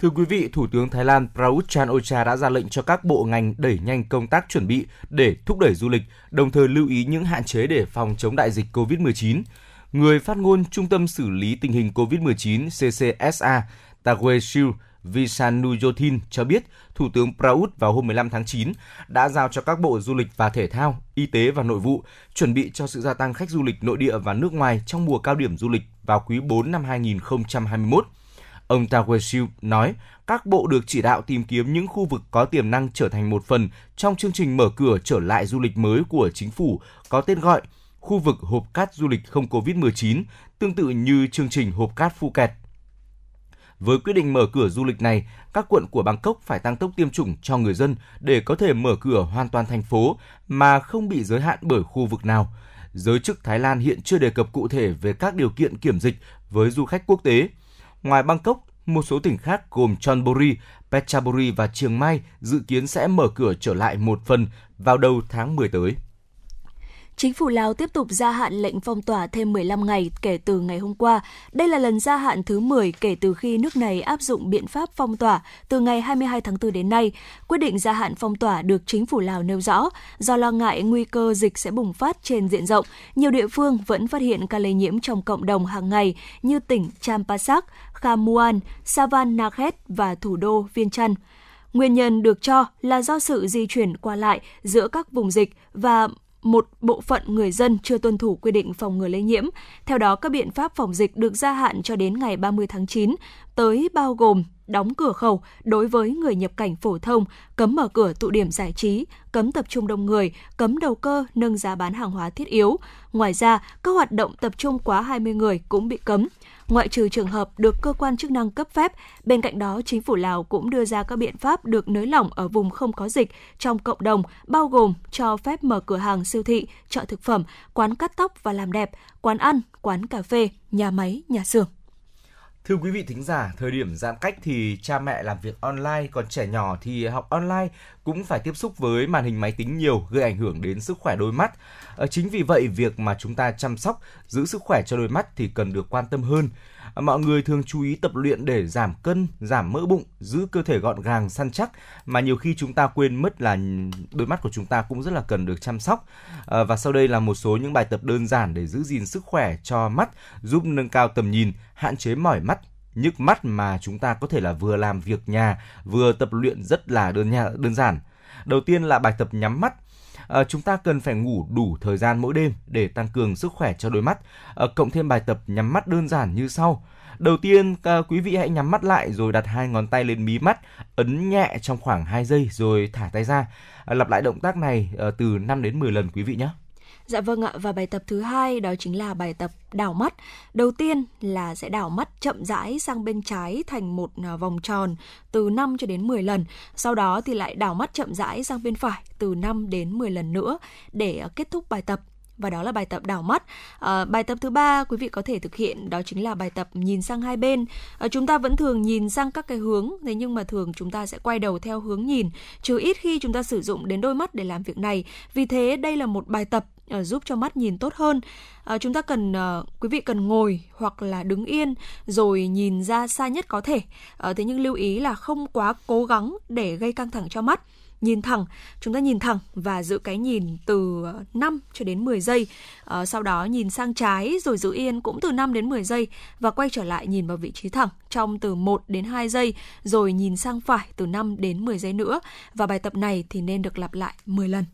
Thưa quý vị, Thủ tướng Thái Lan Prayut Chan-ocha đã ra lệnh cho các bộ ngành đẩy nhanh công tác chuẩn bị để thúc đẩy du lịch, đồng thời lưu ý những hạn chế để phòng chống đại dịch COVID-19. Người phát ngôn Trung tâm xử lý tình hình COVID-19 CCSA Tagweshu Visanuyothin cho biết Thủ tướng Prayut vào hôm 15 tháng 9 đã giao cho các bộ du lịch và thể thao, y tế và nội vụ chuẩn bị cho sự gia tăng khách du lịch nội địa và nước ngoài trong mùa cao điểm du lịch vào quý 4 năm 2021. Ông Tawesiu nói, các bộ được chỉ đạo tìm kiếm những khu vực có tiềm năng trở thành một phần trong chương trình mở cửa trở lại du lịch mới của chính phủ có tên gọi khu vực hộp cát du lịch không COVID-19, tương tự như chương trình hộp cát Phuket. Với quyết định mở cửa du lịch này, các quận của Bangkok phải tăng tốc tiêm chủng cho người dân để có thể mở cửa hoàn toàn thành phố mà không bị giới hạn bởi khu vực nào. Giới chức Thái Lan hiện chưa đề cập cụ thể về các điều kiện kiểm dịch với du khách quốc tế. Ngoài Bangkok, một số tỉnh khác gồm Chonburi, Phetchaburi và Chiang Mai dự kiến sẽ mở cửa trở lại một phần vào đầu tháng 10 tới. Chính phủ Lào tiếp tục gia hạn lệnh phong tỏa thêm 15 ngày kể từ ngày hôm qua. Đây là lần gia hạn thứ 10 kể từ khi nước này áp dụng biện pháp phong tỏa từ ngày 22 tháng 4 đến nay. Quyết định gia hạn phong tỏa được chính phủ Lào nêu rõ do lo ngại nguy cơ dịch sẽ bùng phát trên diện rộng. Nhiều địa phương vẫn phát hiện ca lây nhiễm trong cộng đồng hàng ngày như tỉnh Champasak, Khamuan, Savannakhet và thủ đô Viên Chăn. Nguyên nhân được cho là do sự di chuyển qua lại giữa các vùng dịch và một bộ phận người dân chưa tuân thủ quy định phòng ngừa lây nhiễm. Theo đó, các biện pháp phòng dịch được gia hạn cho đến ngày 30 tháng 9, tới bao gồm đóng cửa khẩu đối với người nhập cảnh phổ thông, cấm mở cửa tụ điểm giải trí, cấm tập trung đông người, cấm đầu cơ, nâng giá bán hàng hóa thiết yếu. Ngoài ra, các hoạt động tập trung quá 20 người cũng bị cấm ngoại trừ trường hợp được cơ quan chức năng cấp phép. Bên cạnh đó, chính phủ Lào cũng đưa ra các biện pháp được nới lỏng ở vùng không có dịch trong cộng đồng, bao gồm cho phép mở cửa hàng siêu thị, chợ thực phẩm, quán cắt tóc và làm đẹp, quán ăn, quán cà phê, nhà máy, nhà xưởng. Thưa quý vị thính giả, thời điểm giãn cách thì cha mẹ làm việc online, còn trẻ nhỏ thì học online cũng phải tiếp xúc với màn hình máy tính nhiều gây ảnh hưởng đến sức khỏe đôi mắt. Ờ, chính vì vậy việc mà chúng ta chăm sóc, giữ sức khỏe cho đôi mắt thì cần được quan tâm hơn. À, mọi người thường chú ý tập luyện để giảm cân, giảm mỡ bụng, giữ cơ thể gọn gàng, săn chắc mà nhiều khi chúng ta quên mất là đôi mắt của chúng ta cũng rất là cần được chăm sóc. À, và sau đây là một số những bài tập đơn giản để giữ gìn sức khỏe cho mắt, giúp nâng cao tầm nhìn, hạn chế mỏi mắt nhức mắt mà chúng ta có thể là vừa làm việc nhà vừa tập luyện rất là đơn nhà, đơn giản. Đầu tiên là bài tập nhắm mắt. À, chúng ta cần phải ngủ đủ thời gian mỗi đêm để tăng cường sức khỏe cho đôi mắt. À, cộng thêm bài tập nhắm mắt đơn giản như sau. Đầu tiên, à, quý vị hãy nhắm mắt lại rồi đặt hai ngón tay lên mí mắt, ấn nhẹ trong khoảng 2 giây rồi thả tay ra. À, lặp lại động tác này à, từ 5 đến 10 lần quý vị nhé. Dạ vâng ạ, và bài tập thứ hai đó chính là bài tập đảo mắt. Đầu tiên là sẽ đảo mắt chậm rãi sang bên trái thành một à, vòng tròn từ 5 cho đến 10 lần. Sau đó thì lại đảo mắt chậm rãi sang bên phải từ 5 đến 10 lần nữa để à, kết thúc bài tập và đó là bài tập đảo mắt. À, bài tập thứ ba quý vị có thể thực hiện đó chính là bài tập nhìn sang hai bên. À, chúng ta vẫn thường nhìn sang các cái hướng, thế nhưng mà thường chúng ta sẽ quay đầu theo hướng nhìn, trừ ít khi chúng ta sử dụng đến đôi mắt để làm việc này. Vì thế đây là một bài tập Ờ, giúp cho mắt nhìn tốt hơn. Uh, chúng ta cần uh, quý vị cần ngồi hoặc là đứng yên rồi nhìn ra xa nhất có thể. Uh, thế nhưng lưu ý là không quá cố gắng để gây căng thẳng cho mắt nhìn thẳng, chúng ta nhìn thẳng và giữ cái nhìn từ 5 cho đến 10 giây. À, sau đó nhìn sang trái rồi giữ yên cũng từ 5 đến 10 giây và quay trở lại nhìn vào vị trí thẳng trong từ 1 đến 2 giây rồi nhìn sang phải từ 5 đến 10 giây nữa và bài tập này thì nên được lặp lại 10 lần.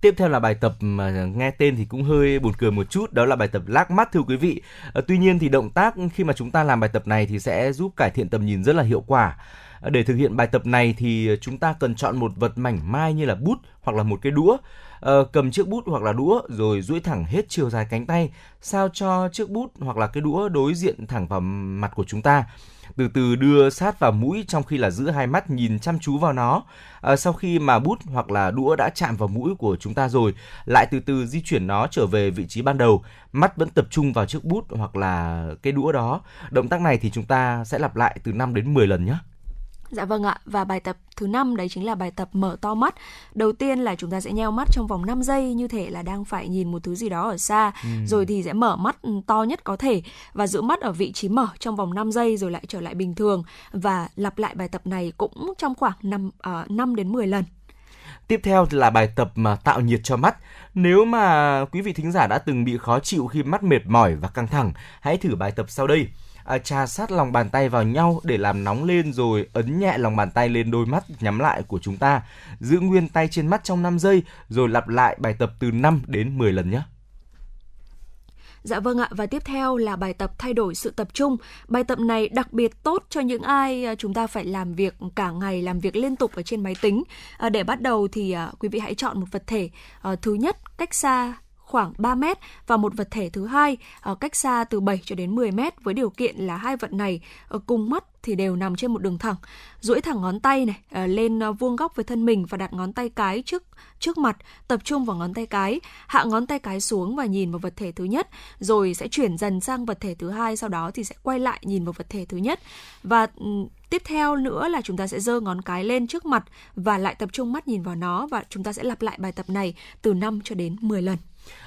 Tiếp theo là bài tập mà nghe tên thì cũng hơi buồn cười một chút, đó là bài tập lác mắt thưa quý vị. À, tuy nhiên thì động tác khi mà chúng ta làm bài tập này thì sẽ giúp cải thiện tầm nhìn rất là hiệu quả. À, để thực hiện bài tập này thì chúng ta cần chọn một vật mảnh mai như là bút hoặc là một cái đũa uh, cầm chiếc bút hoặc là đũa rồi duỗi thẳng hết chiều dài cánh tay sao cho chiếc bút hoặc là cái đũa đối diện thẳng vào mặt của chúng ta từ từ đưa sát vào mũi trong khi là giữ hai mắt nhìn chăm chú vào nó. À, sau khi mà bút hoặc là đũa đã chạm vào mũi của chúng ta rồi, lại từ từ di chuyển nó trở về vị trí ban đầu. Mắt vẫn tập trung vào chiếc bút hoặc là cái đũa đó. Động tác này thì chúng ta sẽ lặp lại từ 5 đến 10 lần nhé. Dạ vâng ạ, và bài tập thứ năm đấy chính là bài tập mở to mắt. Đầu tiên là chúng ta sẽ nheo mắt trong vòng 5 giây như thể là đang phải nhìn một thứ gì đó ở xa, ừ. rồi thì sẽ mở mắt ừ, to nhất có thể và giữ mắt ở vị trí mở trong vòng 5 giây rồi lại trở lại bình thường và lặp lại bài tập này cũng trong khoảng 5 uh, 5 đến 10 lần. Tiếp theo là bài tập mà tạo nhiệt cho mắt. Nếu mà quý vị thính giả đã từng bị khó chịu khi mắt mệt mỏi và căng thẳng, hãy thử bài tập sau đây à, trà sát lòng bàn tay vào nhau để làm nóng lên rồi ấn nhẹ lòng bàn tay lên đôi mắt nhắm lại của chúng ta. Giữ nguyên tay trên mắt trong 5 giây rồi lặp lại bài tập từ 5 đến 10 lần nhé. Dạ vâng ạ, và tiếp theo là bài tập thay đổi sự tập trung. Bài tập này đặc biệt tốt cho những ai à, chúng ta phải làm việc cả ngày, làm việc liên tục ở trên máy tính. À, để bắt đầu thì à, quý vị hãy chọn một vật thể. À, thứ nhất, cách xa khoảng 3 mét và một vật thể thứ hai ở cách xa từ 7 cho đến 10 mét với điều kiện là hai vật này ờ, cùng mắt thì đều nằm trên một đường thẳng. Duỗi thẳng ngón tay này ờ, lên vuông góc với thân mình và đặt ngón tay cái trước trước mặt, tập trung vào ngón tay cái, hạ ngón tay cái xuống và nhìn vào vật thể thứ nhất, rồi sẽ chuyển dần sang vật thể thứ hai, sau đó thì sẽ quay lại nhìn vào vật thể thứ nhất. Và Tiếp theo nữa là chúng ta sẽ giơ ngón cái lên trước mặt và lại tập trung mắt nhìn vào nó và chúng ta sẽ lặp lại bài tập này từ 5 cho đến 10 lần.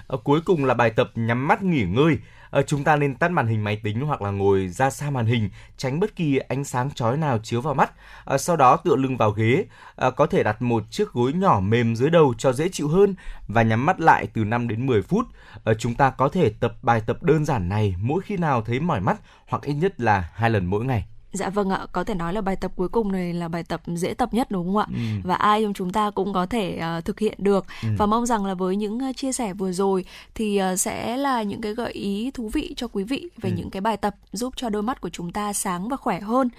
À, cuối cùng là bài tập nhắm mắt nghỉ ngơi. À, chúng ta nên tắt màn hình máy tính hoặc là ngồi ra xa màn hình, tránh bất kỳ ánh sáng chói nào chiếu vào mắt. À, sau đó tựa lưng vào ghế, à, có thể đặt một chiếc gối nhỏ mềm dưới đầu cho dễ chịu hơn và nhắm mắt lại từ 5 đến 10 phút. À, chúng ta có thể tập bài tập đơn giản này mỗi khi nào thấy mỏi mắt hoặc ít nhất là hai lần mỗi ngày. Dạ vâng ạ, có thể nói là bài tập cuối cùng này là bài tập dễ tập nhất đúng không ạ? Ừ. Và ai trong chúng ta cũng có thể uh, thực hiện được Ừ. và mong rằng là với những uh, chia sẻ vừa rồi thì uh, sẽ là những cái gợi ý thú vị cho quý vị về Ừ. những cái bài tập giúp cho đôi mắt của chúng ta sáng và khỏe hơn.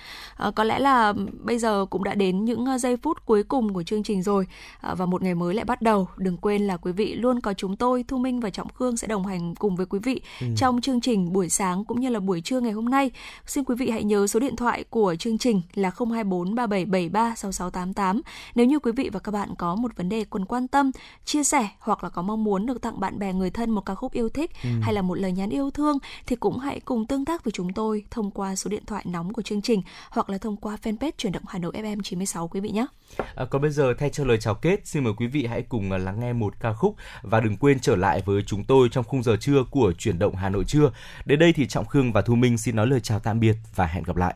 Uh, có lẽ là bây giờ cũng đã đến những uh, giây phút cuối cùng của chương trình rồi uh, và một ngày mới lại bắt đầu. Đừng quên là quý vị luôn có chúng tôi Thu Minh và Trọng Khương sẽ đồng hành cùng với quý vị Ừ. trong chương trình buổi sáng cũng như là buổi trưa ngày hôm nay. Xin quý vị hãy nhớ số điện thoại của chương trình là 024 3773 6688. Nếu như quý vị và các bạn có một vấn đề cần quan tâm, chia sẻ hoặc là có mong muốn được tặng bạn bè người thân một ca khúc yêu thích Ừ. hay là một lời nhắn yêu thương thì cũng hãy cùng tương tác với chúng tôi thông qua số điện thoại nóng của chương trình hoặc là thông qua fanpage chuyển động Hà Nội FM 96 quý vị nhé. À, còn bây giờ thay cho lời chào kết, xin mời quý vị hãy cùng à, lắng nghe một ca khúc và đừng quên trở lại với chúng tôi trong khung giờ trưa của chuyển động Hà Nội trưa. Đến đây thì Trọng Khương và Thu Minh xin nói lời chào tạm biệt và hẹn gặp lại.